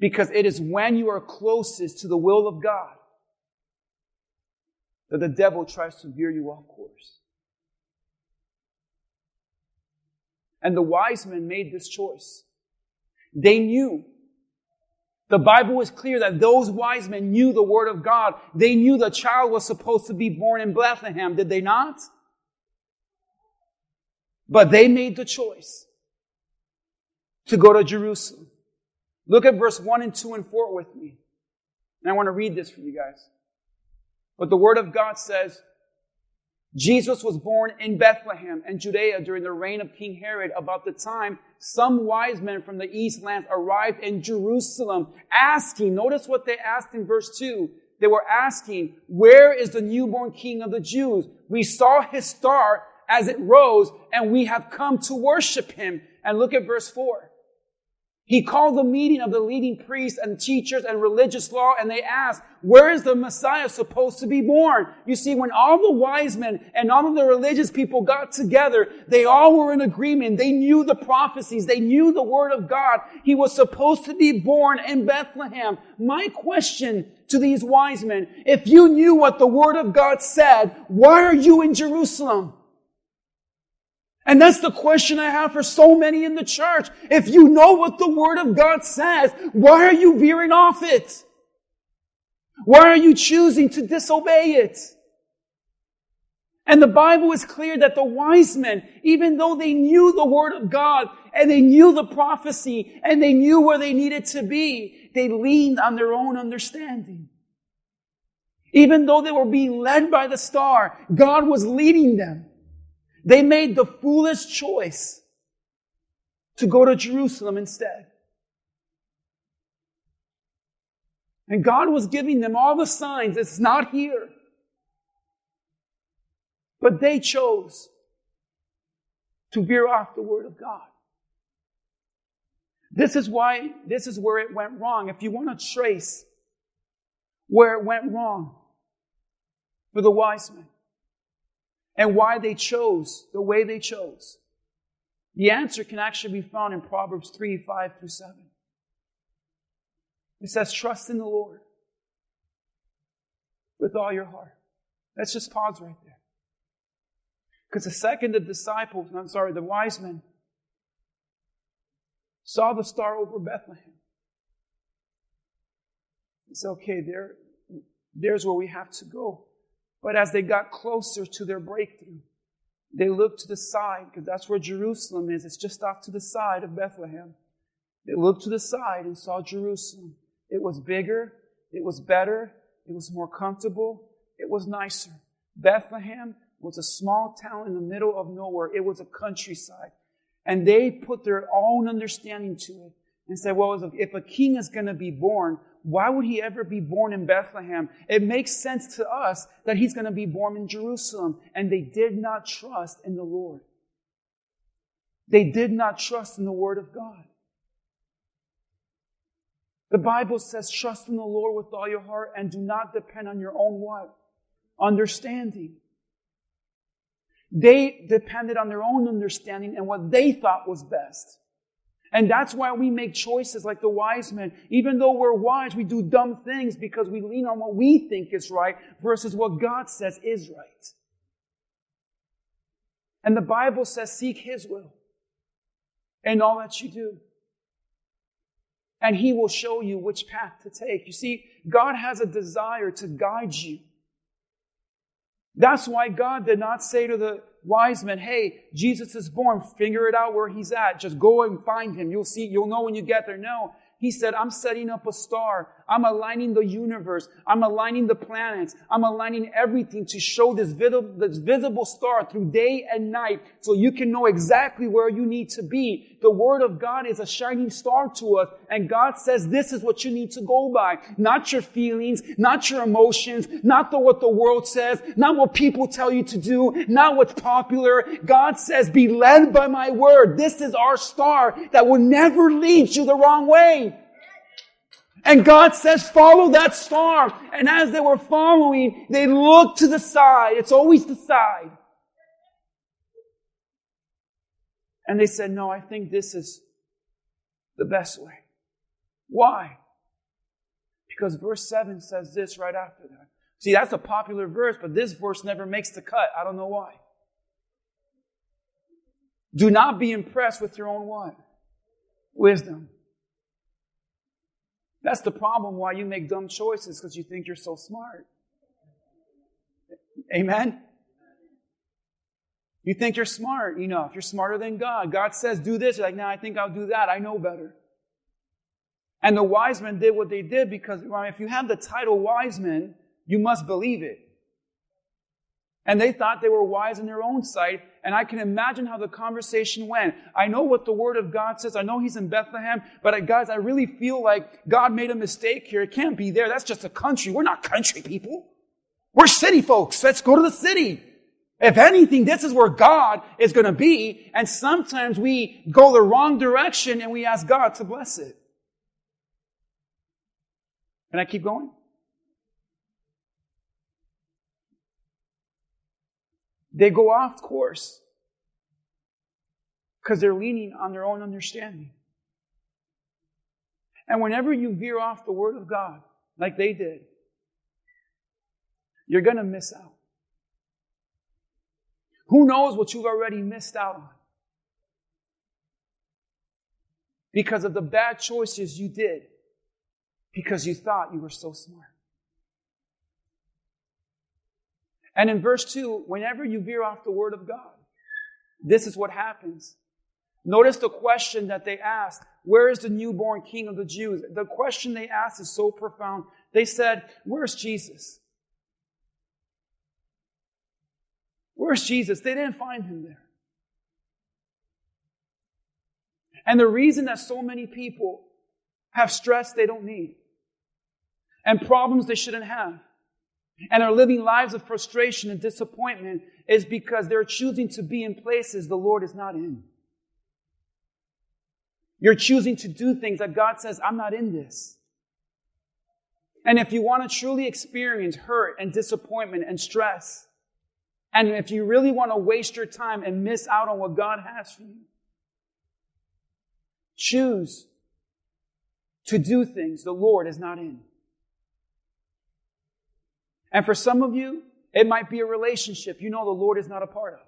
Because it is when you are closest to the will of God that the devil tries to veer you off course. And the wise men made this choice. They knew. The Bible was clear that those wise men knew the word of God. They knew the child was supposed to be born in Bethlehem, did they not? But they made the choice to go to Jerusalem. Look at verse 1 and 2 and 4 with me. And I want to read this for you guys. But the Word of God says, Jesus was born in Bethlehem and Judea during the reign of King Herod. About the time some wise men from the east lands arrived in Jerusalem asking, notice what they asked in verse 2. They were asking, where is the newborn king of the Jews? We saw his star as it rose and we have come to worship him. And look at verse 4. He called the meeting of the leading priests and teachers and religious law, and they asked, where is the Messiah supposed to be born? You see, when all the wise men and all of the religious people got together, they all were in agreement. They knew the prophecies. They knew the word of God. He was supposed to be born in Bethlehem. My question to these wise men, if you knew what the word of God said, why are you in Jerusalem? And that's the question I have for so many in the church. If you know what the Word of God says, why are you veering off it? Why are you choosing to disobey it? And the Bible is clear that the wise men, even though they knew the Word of God and they knew the prophecy and they knew where they needed to be, they leaned on their own understanding. Even though they were being led by the star, God was leading them. They made the foolish choice to go to Jerusalem instead. And God was giving them all the signs. It's not here. But they chose to veer off the word of God. This is why, this is where it went wrong. If you want to trace where it went wrong for the wise men, and why they chose the way they chose? The answer can actually be found in Proverbs 3, 5 through 7. It says, trust in the Lord with all your heart. Let's just pause right there. Because the second the disciples, I'm sorry, the wise men saw the star over Bethlehem. It's okay, there, there's where we have to go. But as they got closer to their breakthrough, they looked to the side, because that's where Jerusalem is. It's just off to the side of Bethlehem. They looked to the side and saw Jerusalem. It was bigger, it was better, it was more comfortable, it was nicer. Bethlehem was a small town in the middle of nowhere. It was a countryside. And they put their own understanding to it and said, well, if a king is going to be born, why would he ever be born in Bethlehem? It makes sense to us that he's going to be born in Jerusalem. And they did not trust in the Lord. They did not trust in the Word of God. The Bible says, trust in the Lord with all your heart and do not depend on your own what? Understanding. They depended on their own understanding and what they thought was best. And that's why we make choices like the wise men. Even though we're wise, we do dumb things because we lean on what we think is right versus what God says is right. And the Bible says, seek His will in all that you do. And He will show you which path to take. You see, God has a desire to guide you That's why God did not say to the wise men, hey, Jesus is born, figure it out where he's at. Just go and find him. You'll see, you'll know when you get there. No. He said, I'm setting up a star. I'm aligning the universe. I'm aligning the planets. I'm aligning everything to show this visible, this visible star through day and night so you can know exactly where you need to be. The Word of God is a shining star to us and God says this is what you need to go by. Not your feelings, not your emotions, not the, what the world says, not what people tell you to do, not what's popular. God says be led by my Word. This is our star that will never lead you the wrong way. And God says, follow that star. And as they were following, they looked to the side. It's always the side. And they said, no, I think this is the best way. Why? Because verse 7 says this right after that. See, that's a popular verse, but this verse never makes the cut. I don't know why. Do not be impressed with your own what? Wisdom. That's the problem why you make dumb choices because you think you're so smart. Amen? You think you're smart enough. You're smarter than God. God says, do this. You're like, no, I think I'll do that. I know better. And the wise men did what they did because if you have the title wise men, you must believe it. And they thought they were wise in their own sight. And I can imagine how the conversation went. I know what the word of God says. I know he's in Bethlehem, but guys, I really feel like God made a mistake here. It can't be there. That's just a country. We're not country people. We're city folks. Let's go to the city. If anything, this is where God is going to be. And sometimes we go the wrong direction and we ask God to bless it. Can I keep going? They go off course because they're leaning on their own understanding. And whenever you veer off the Word of God, like they did, you're going to miss out. Who knows what you've already missed out on? Because of the bad choices you did, because you thought you were so smart. And in verse 2, whenever you veer off the word of God, this is what happens. Notice the question that they asked Where is the newborn king of the Jews? The question they asked is so profound. They said, Where's Jesus? Where's Jesus? They didn't find him there. And the reason that so many people have stress they don't need and problems they shouldn't have and are living lives of frustration and disappointment is because they're choosing to be in places the Lord is not in. You're choosing to do things that God says, I'm not in this. And if you want to truly experience hurt and disappointment and stress, and if you really want to waste your time and miss out on what God has for you, choose to do things the Lord is not in. And for some of you, it might be a relationship you know the Lord is not a part of.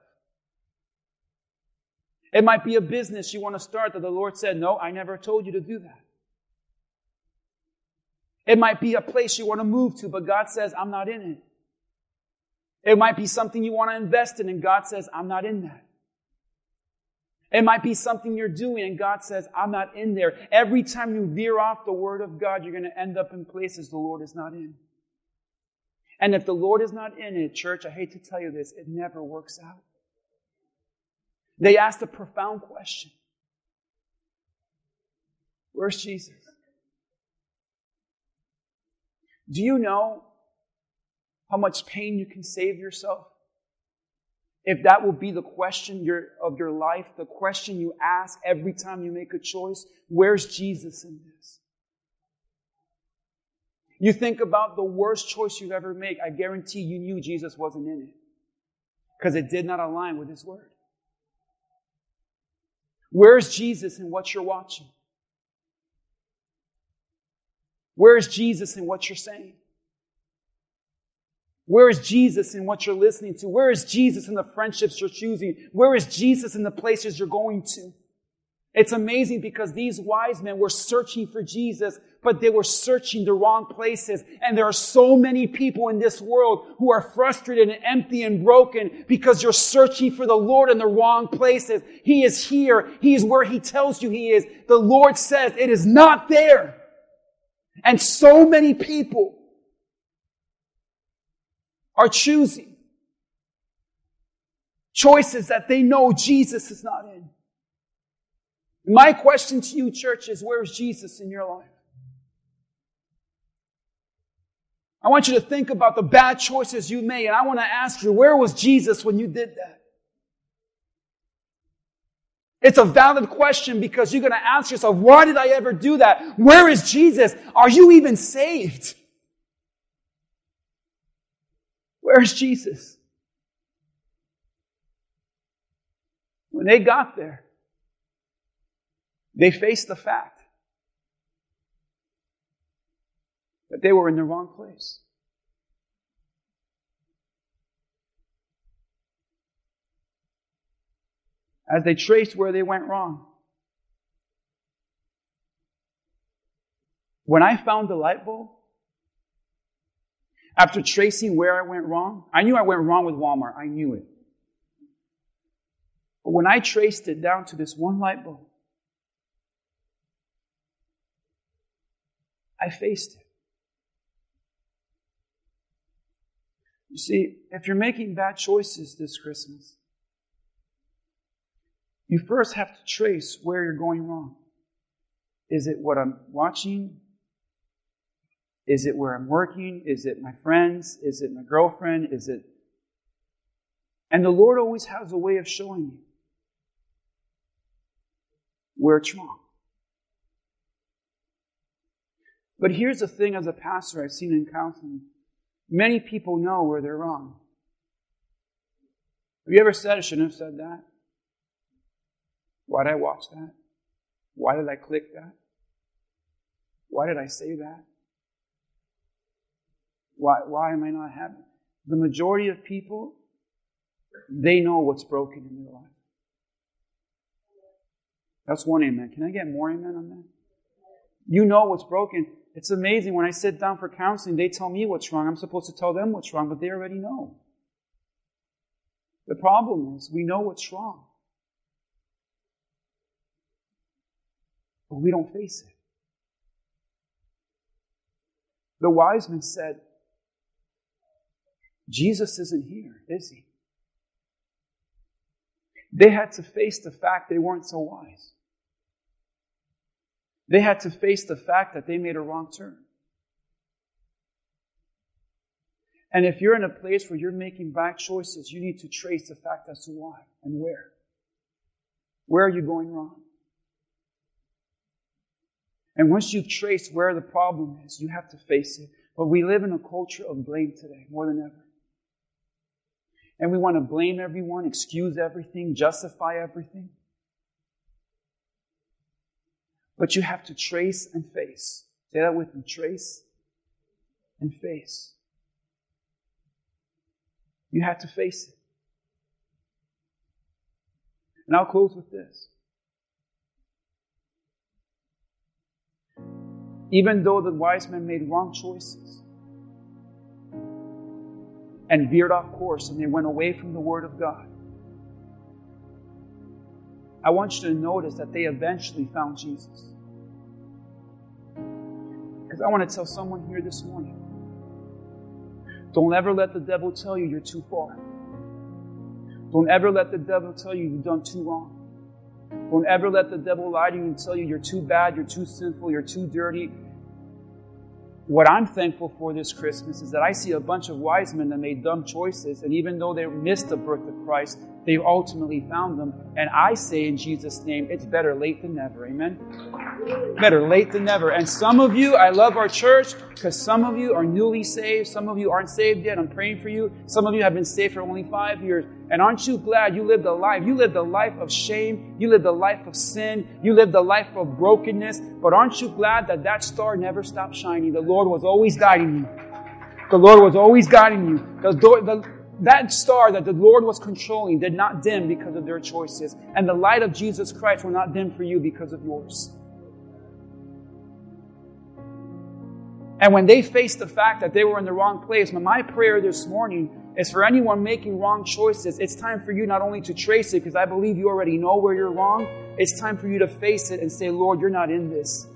It might be a business you want to start that the Lord said, No, I never told you to do that. It might be a place you want to move to, but God says, I'm not in it. It might be something you want to invest in, and God says, I'm not in that. It might be something you're doing, and God says, I'm not in there. Every time you veer off the Word of God, you're going to end up in places the Lord is not in. And if the Lord is not in it, church, I hate to tell you this, it never works out. They asked a profound question Where's Jesus? Do you know how much pain you can save yourself? If that will be the question of your life, the question you ask every time you make a choice, where's Jesus in this? You think about the worst choice you've ever made, I guarantee you knew Jesus wasn't in it. Because it did not align with His Word. Where's Jesus in what you're watching? Where's Jesus in what you're saying? Where is Jesus in what you're listening to? Where is Jesus in the friendships you're choosing? Where is Jesus in the places you're going to? It's amazing because these wise men were searching for Jesus, but they were searching the wrong places. And there are so many people in this world who are frustrated and empty and broken because you're searching for the Lord in the wrong places. He is here. He is where He tells you He is. The Lord says it is not there. And so many people are choosing choices that they know Jesus is not in. My question to you, church, is where is Jesus in your life? I want you to think about the bad choices you made, and I want to ask you, where was Jesus when you did that? It's a valid question because you're going to ask yourself, why did I ever do that? Where is Jesus? Are you even saved? Where is Jesus? When they got there, they faced the fact that they were in the wrong place. As they traced where they went wrong, when I found the light bulb, after tracing where I went wrong, I knew I went wrong with Walmart. I knew it. But when I traced it down to this one light bulb, I faced it. You see, if you're making bad choices this Christmas, you first have to trace where you're going wrong. Is it what I'm watching? Is it where I'm working? Is it my friends? Is it my girlfriend? Is it. And the Lord always has a way of showing you where it's wrong. But here's the thing as a pastor I've seen in counseling. Many people know where they're wrong. Have you ever said I shouldn't have said that? Why did I watch that? Why did I click that? Why did I say that? Why, why am I not happy? The majority of people, they know what's broken in their life. That's one amen. Can I get more amen on that? You know what's broken. It's amazing when I sit down for counseling, they tell me what's wrong. I'm supposed to tell them what's wrong, but they already know. The problem is we know what's wrong. But we don't face it. The wise men said, Jesus isn't here, is he? They had to face the fact they weren't so wise. They had to face the fact that they made a wrong turn. And if you're in a place where you're making bad choices, you need to trace the fact as to why and where. Where are you going wrong? And once you've traced where the problem is, you have to face it. But we live in a culture of blame today, more than ever. And we want to blame everyone, excuse everything, justify everything. But you have to trace and face. Say that with me. Trace and face. You have to face it. And I'll close with this. Even though the wise men made wrong choices and veered off course and they went away from the Word of God, I want you to notice that they eventually found Jesus. Because I want to tell someone here this morning don't ever let the devil tell you you're too far. Don't ever let the devil tell you you've done too wrong. Don't ever let the devil lie to you and tell you you're too bad, you're too sinful, you're too dirty. What I'm thankful for this Christmas is that I see a bunch of wise men that made dumb choices, and even though they missed the birth of Christ, they ultimately found them. And I say in Jesus' name, it's better late than never. Amen? Better late than never. And some of you, I love our church because some of you are newly saved. Some of you aren't saved yet. I'm praying for you. Some of you have been saved for only five years. And aren't you glad you lived a life? You lived a life of shame. You lived a life of sin. You lived a life of brokenness. But aren't you glad that that star never stopped shining? The Lord was always guiding you. The Lord was always guiding you. The, door, the, that star that the Lord was controlling did not dim because of their choices. And the light of Jesus Christ will not dim for you because of yours. And when they faced the fact that they were in the wrong place, my prayer this morning is for anyone making wrong choices, it's time for you not only to trace it, because I believe you already know where you're wrong, it's time for you to face it and say, Lord, you're not in this.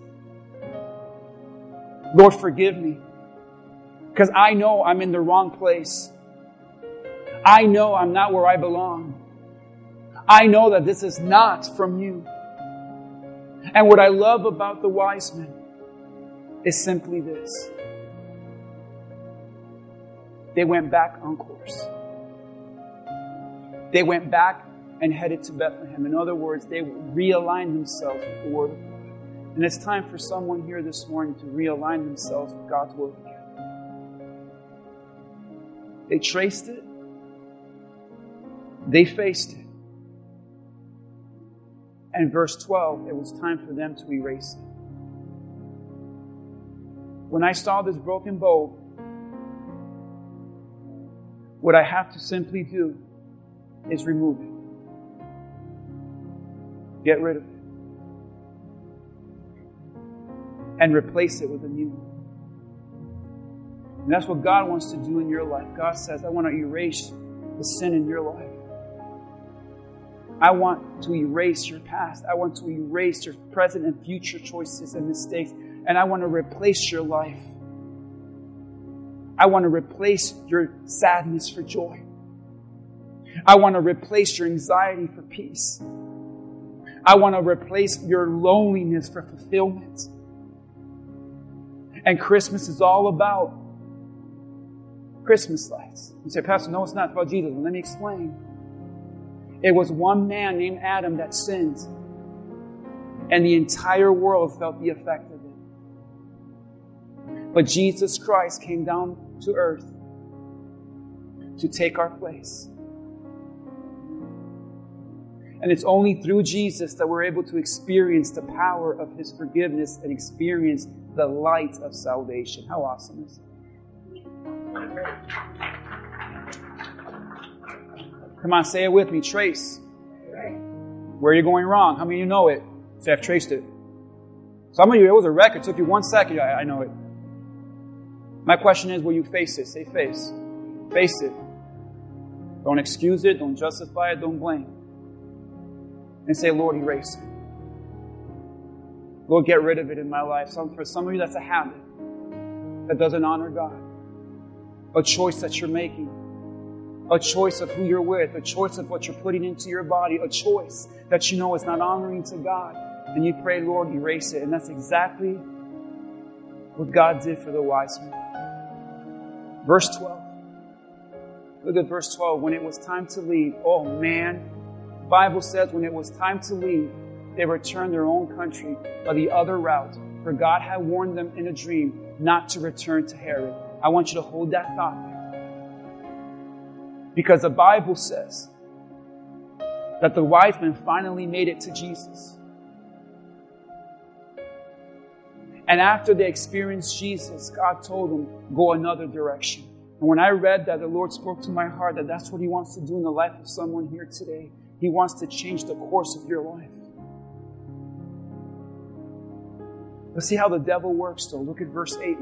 Lord, forgive me. Because I know I'm in the wrong place. I know I'm not where I belong. I know that this is not from you. And what I love about the wise men is simply this they went back on course. They went back and headed to Bethlehem. In other words, they realigned themselves with the Word of God. And it's time for someone here this morning to realign themselves with God's Word again. They traced it, they faced it. And verse 12, it was time for them to erase it. When I saw this broken bowl, what I have to simply do is remove it. Get rid of it. And replace it with a new one. And that's what God wants to do in your life. God says, I want to erase the sin in your life. I want to erase your past. I want to erase your present and future choices and mistakes. And I want to replace your life I want to replace your sadness for joy. I want to replace your anxiety for peace. I want to replace your loneliness for fulfillment. And Christmas is all about Christmas lights. You say, Pastor, no, it's not about Jesus. Well, let me explain. It was one man named Adam that sinned, and the entire world felt the effect of it. But Jesus Christ came down to earth to take our place. And it's only through Jesus that we're able to experience the power of His forgiveness and experience the light of salvation. How awesome is it? Come on, say it with me. Trace. Where are you going wrong? How many of you know it? Say, I've traced it. Some of you, it was a wreck. It took you one second. I, I know it. My question is, will you face it? Say face. Face it. Don't excuse it. Don't justify it. Don't blame. And say, Lord, erase it. Lord, get rid of it in my life. Some, for some of you, that's a habit that doesn't honor God. A choice that you're making. A choice of who you're with. A choice of what you're putting into your body. A choice that you know is not honoring to God. And you pray, Lord, erase it. And that's exactly what God did for the wise man. Verse 12. Look at verse 12. When it was time to leave, oh man, the Bible says when it was time to leave, they returned their own country by the other route, for God had warned them in a dream not to return to Herod. I want you to hold that thought. Because the Bible says that the wise men finally made it to Jesus. And after they experienced Jesus, God told them, go another direction. And when I read that, the Lord spoke to my heart that that's what He wants to do in the life of someone here today. He wants to change the course of your life. Let's see how the devil works, though. Look at verse 8.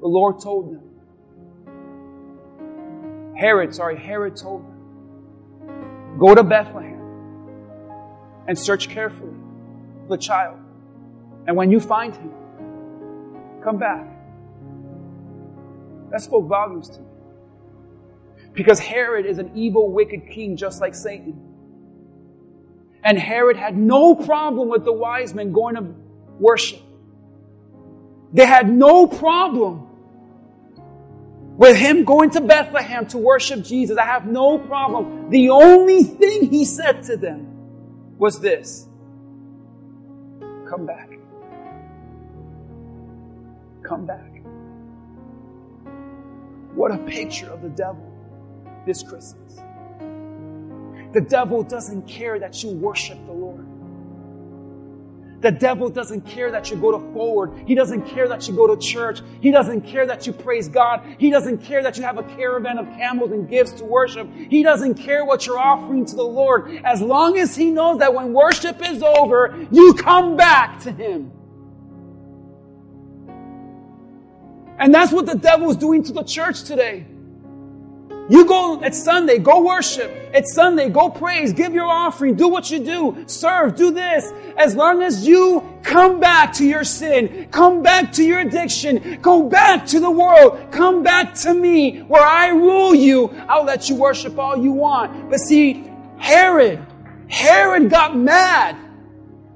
The Lord told them. Herod, sorry, Herod told them. Go to Bethlehem and search carefully for the child. And when you find him, come back. That spoke volumes to me. Because Herod is an evil, wicked king just like Satan. And Herod had no problem with the wise men going to worship. They had no problem with him going to Bethlehem to worship Jesus. I have no problem. The only thing he said to them was this Come back come back. What a picture of the devil this Christmas. The devil doesn't care that you worship the Lord. The devil doesn't care that you go to forward. He doesn't care that you go to church. He doesn't care that you praise God. He doesn't care that you have a caravan of camels and gifts to worship. He doesn't care what you're offering to the Lord. As long as he knows that when worship is over, you come back to him. And that's what the devil is doing to the church today. You go, it's Sunday, go worship. It's Sunday, go praise, give your offering, do what you do, serve, do this. As long as you come back to your sin, come back to your addiction, go back to the world, come back to me where I rule you, I'll let you worship all you want. But see, Herod, Herod got mad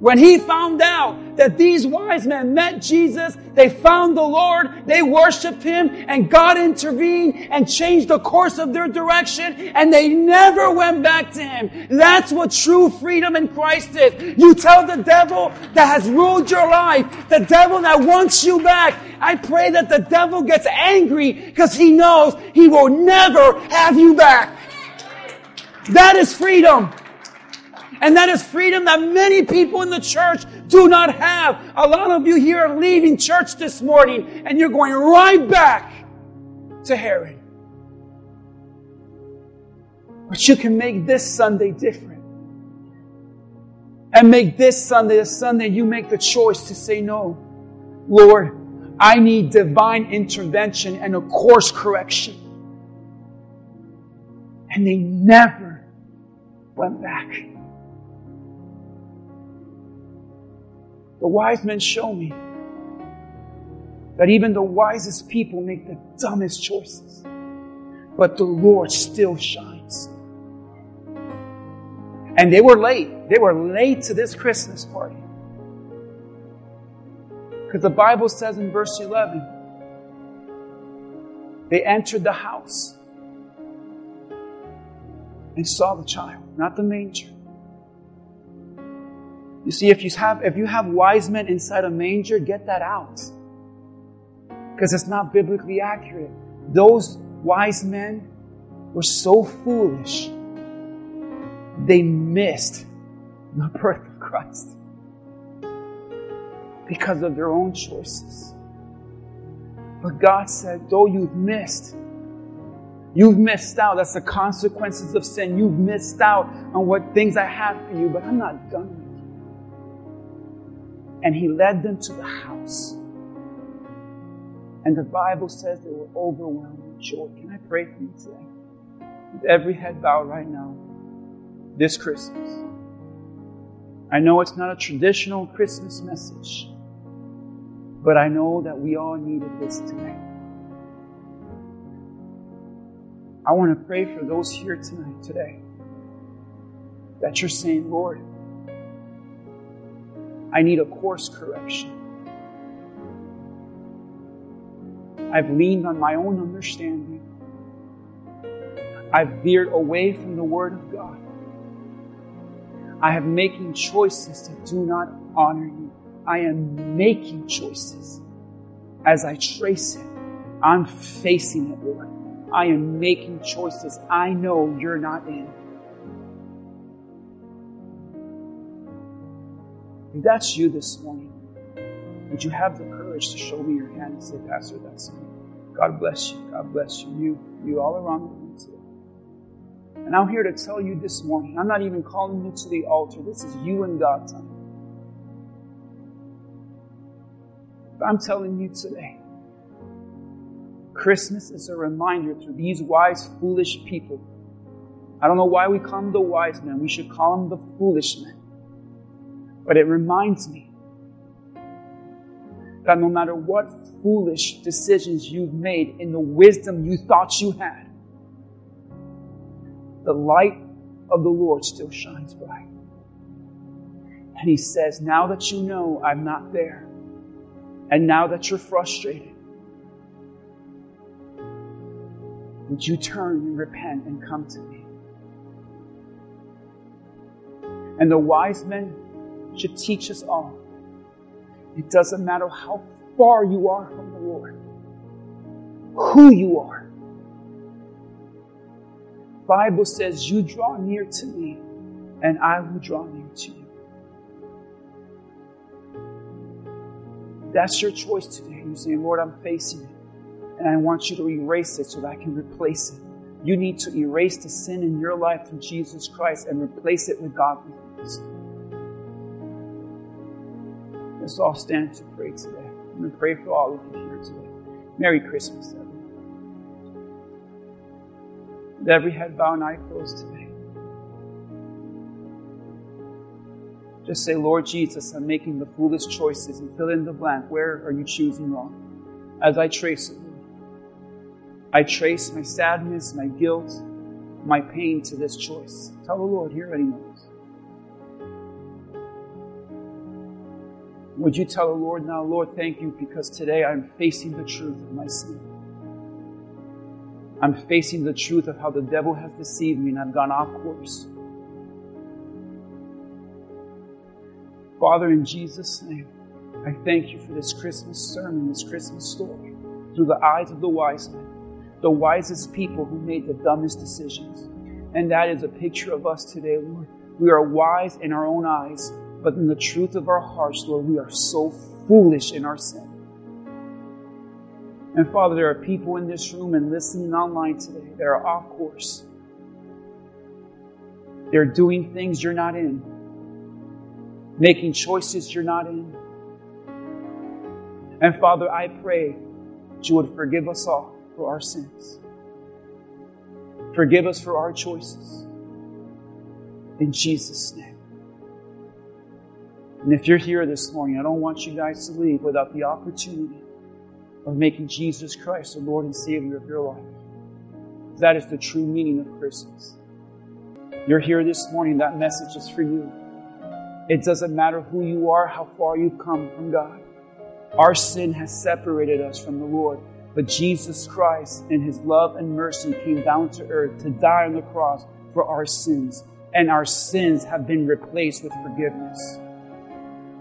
when he found out that these wise men met Jesus, they found the Lord, they worshiped him, and God intervened and changed the course of their direction, and they never went back to him. That's what true freedom in Christ is. You tell the devil that has ruled your life, the devil that wants you back, I pray that the devil gets angry because he knows he will never have you back. That is freedom. And that is freedom that many people in the church do not have. A lot of you here are leaving church this morning and you're going right back to Herod. But you can make this Sunday different. And make this Sunday a Sunday you make the choice to say no. Lord, I need divine intervention and a course correction. And they never went back. The wise men show me that even the wisest people make the dumbest choices, but the Lord still shines. And they were late. They were late to this Christmas party. Because the Bible says in verse 11, they entered the house and saw the child, not the manger. You see, if you have, if you have wise men inside a manger, get that out. Because it's not biblically accurate. Those wise men were so foolish, they missed the birth of Christ because of their own choices. But God said, though you've missed, you've missed out. That's the consequences of sin. You've missed out on what things I have for you, but I'm not done and he led them to the house. And the Bible says they were overwhelmed with joy. Can I pray for you today? With every head bowed right now, this Christmas. I know it's not a traditional Christmas message, but I know that we all needed this today. I want to pray for those here tonight, today, that you're saying, Lord, I need a course correction. I've leaned on my own understanding. I've veered away from the Word of God. I am making choices that do not honor you. I am making choices as I trace it. I'm facing it, Lord. I am making choices I know you're not in. If that's you this morning, would you have the courage to show me your hand and say, Pastor, that's me? God bless you. God bless you. You, you all around the room today. And I'm here to tell you this morning, I'm not even calling you to the altar. This is you and God time. But I'm telling you today, Christmas is a reminder to these wise, foolish people. I don't know why we call them the wise men. We should call them the foolish men. But it reminds me that no matter what foolish decisions you've made in the wisdom you thought you had, the light of the Lord still shines bright. And He says, Now that you know I'm not there, and now that you're frustrated, would you turn and repent and come to me? And the wise men should teach us all. It doesn't matter how far you are from the Lord, who you are. Bible says, You draw near to me, and I will draw near to you. That's your choice today. You're saying, Lord, I'm facing it. And I want you to erase it so that I can replace it. You need to erase the sin in your life through Jesus Christ and replace it with godly things. Let's all stand to pray today. I'm going to pray for all of you here today. Merry Christmas, everyone. With every head bowed and eye closed today. Just say, Lord Jesus, I'm making the foolish choices and fill in the blank. Where are you choosing wrong? As I trace it, I trace my sadness, my guilt, my pain to this choice. Tell the Lord, he already knows. Would you tell the Lord now, Lord, thank you because today I'm facing the truth of my sin. I'm facing the truth of how the devil has deceived me and I've gone off course. Father, in Jesus' name, I thank you for this Christmas sermon, this Christmas story, through the eyes of the wise men, the wisest people who made the dumbest decisions. And that is a picture of us today, Lord. We are wise in our own eyes, but in the truth of our hearts, Lord, we are so foolish in our sin. And Father, there are people in this room and listening online today that are off course. They're doing things you're not in, making choices you're not in. And Father, I pray that you would forgive us all for our sins. Forgive us for our choices. In Jesus' name. And if you're here this morning, I don't want you guys to leave without the opportunity of making Jesus Christ the Lord and Savior of your life. That is the true meaning of Christmas. You're here this morning, that message is for you. It doesn't matter who you are, how far you've come from God. Our sin has separated us from the Lord. But Jesus Christ, in His love and mercy, came down to earth to die on the cross for our sins. And our sins have been replaced with forgiveness.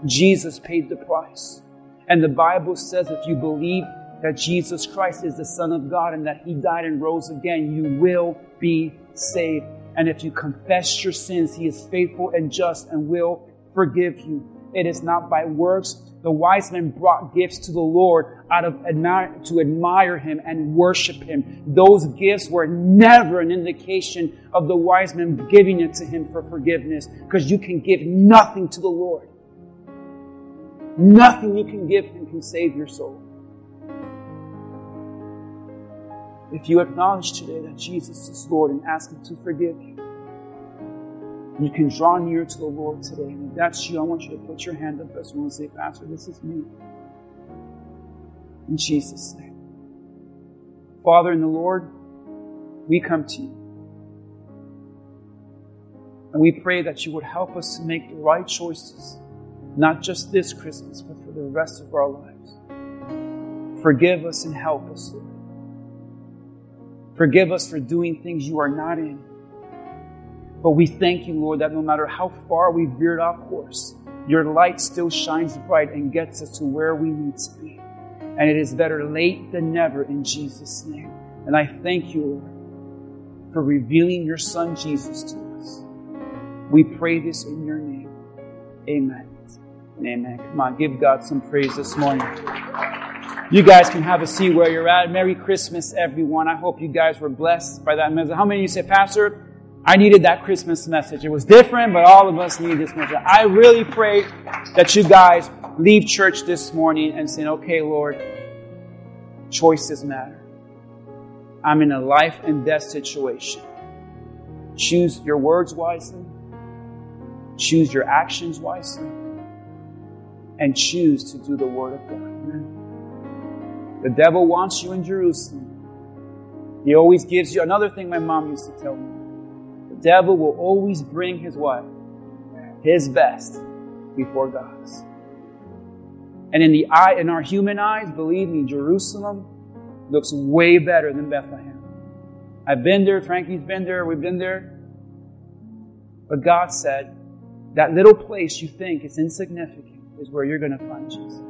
Jesus paid the price. And the Bible says if you believe that Jesus Christ is the Son of God and that He died and rose again, you will be saved. And if you confess your sins, He is faithful and just and will forgive you. It is not by works. The wise men brought gifts to the Lord out of admire, to admire Him and worship Him. Those gifts were never an indication of the wise men giving it to Him for forgiveness because you can give nothing to the Lord. Nothing you can give Him can save your soul. If you acknowledge today that Jesus is Lord and ask Him to forgive you, you can draw near to the Lord today. And if that's you, I want you to put your hand up as well and say, Pastor, this is me. In Jesus' name. Father in the Lord, we come to you. And we pray that you would help us to make the right choices, not just this Christmas, but for the rest of our lives. Forgive us and help us, Lord. Forgive us for doing things you are not in. But we thank you, Lord, that no matter how far we veered off course, your light still shines bright and gets us to where we need to be. And it is better late than never in Jesus' name. And I thank you, Lord, for revealing your Son Jesus to us. We pray this in your name. Amen. Amen. Come on, give God some praise this morning. You guys can have a seat where you're at. Merry Christmas, everyone. I hope you guys were blessed by that message. How many of you say, Pastor, I needed that Christmas message. It was different, but all of us need this message. I really pray that you guys leave church this morning and say, okay, Lord, choices matter. I'm in a life and death situation. Choose your words wisely. Choose your actions wisely. And choose to do the word of God. The devil wants you in Jerusalem. He always gives you another thing my mom used to tell me The devil will always bring his what? His best before God's. And in the eye, in our human eyes, believe me, Jerusalem looks way better than Bethlehem. I've been there, Frankie's been there, we've been there. But God said, that little place you think is insignificant is where you're going to find Jesus.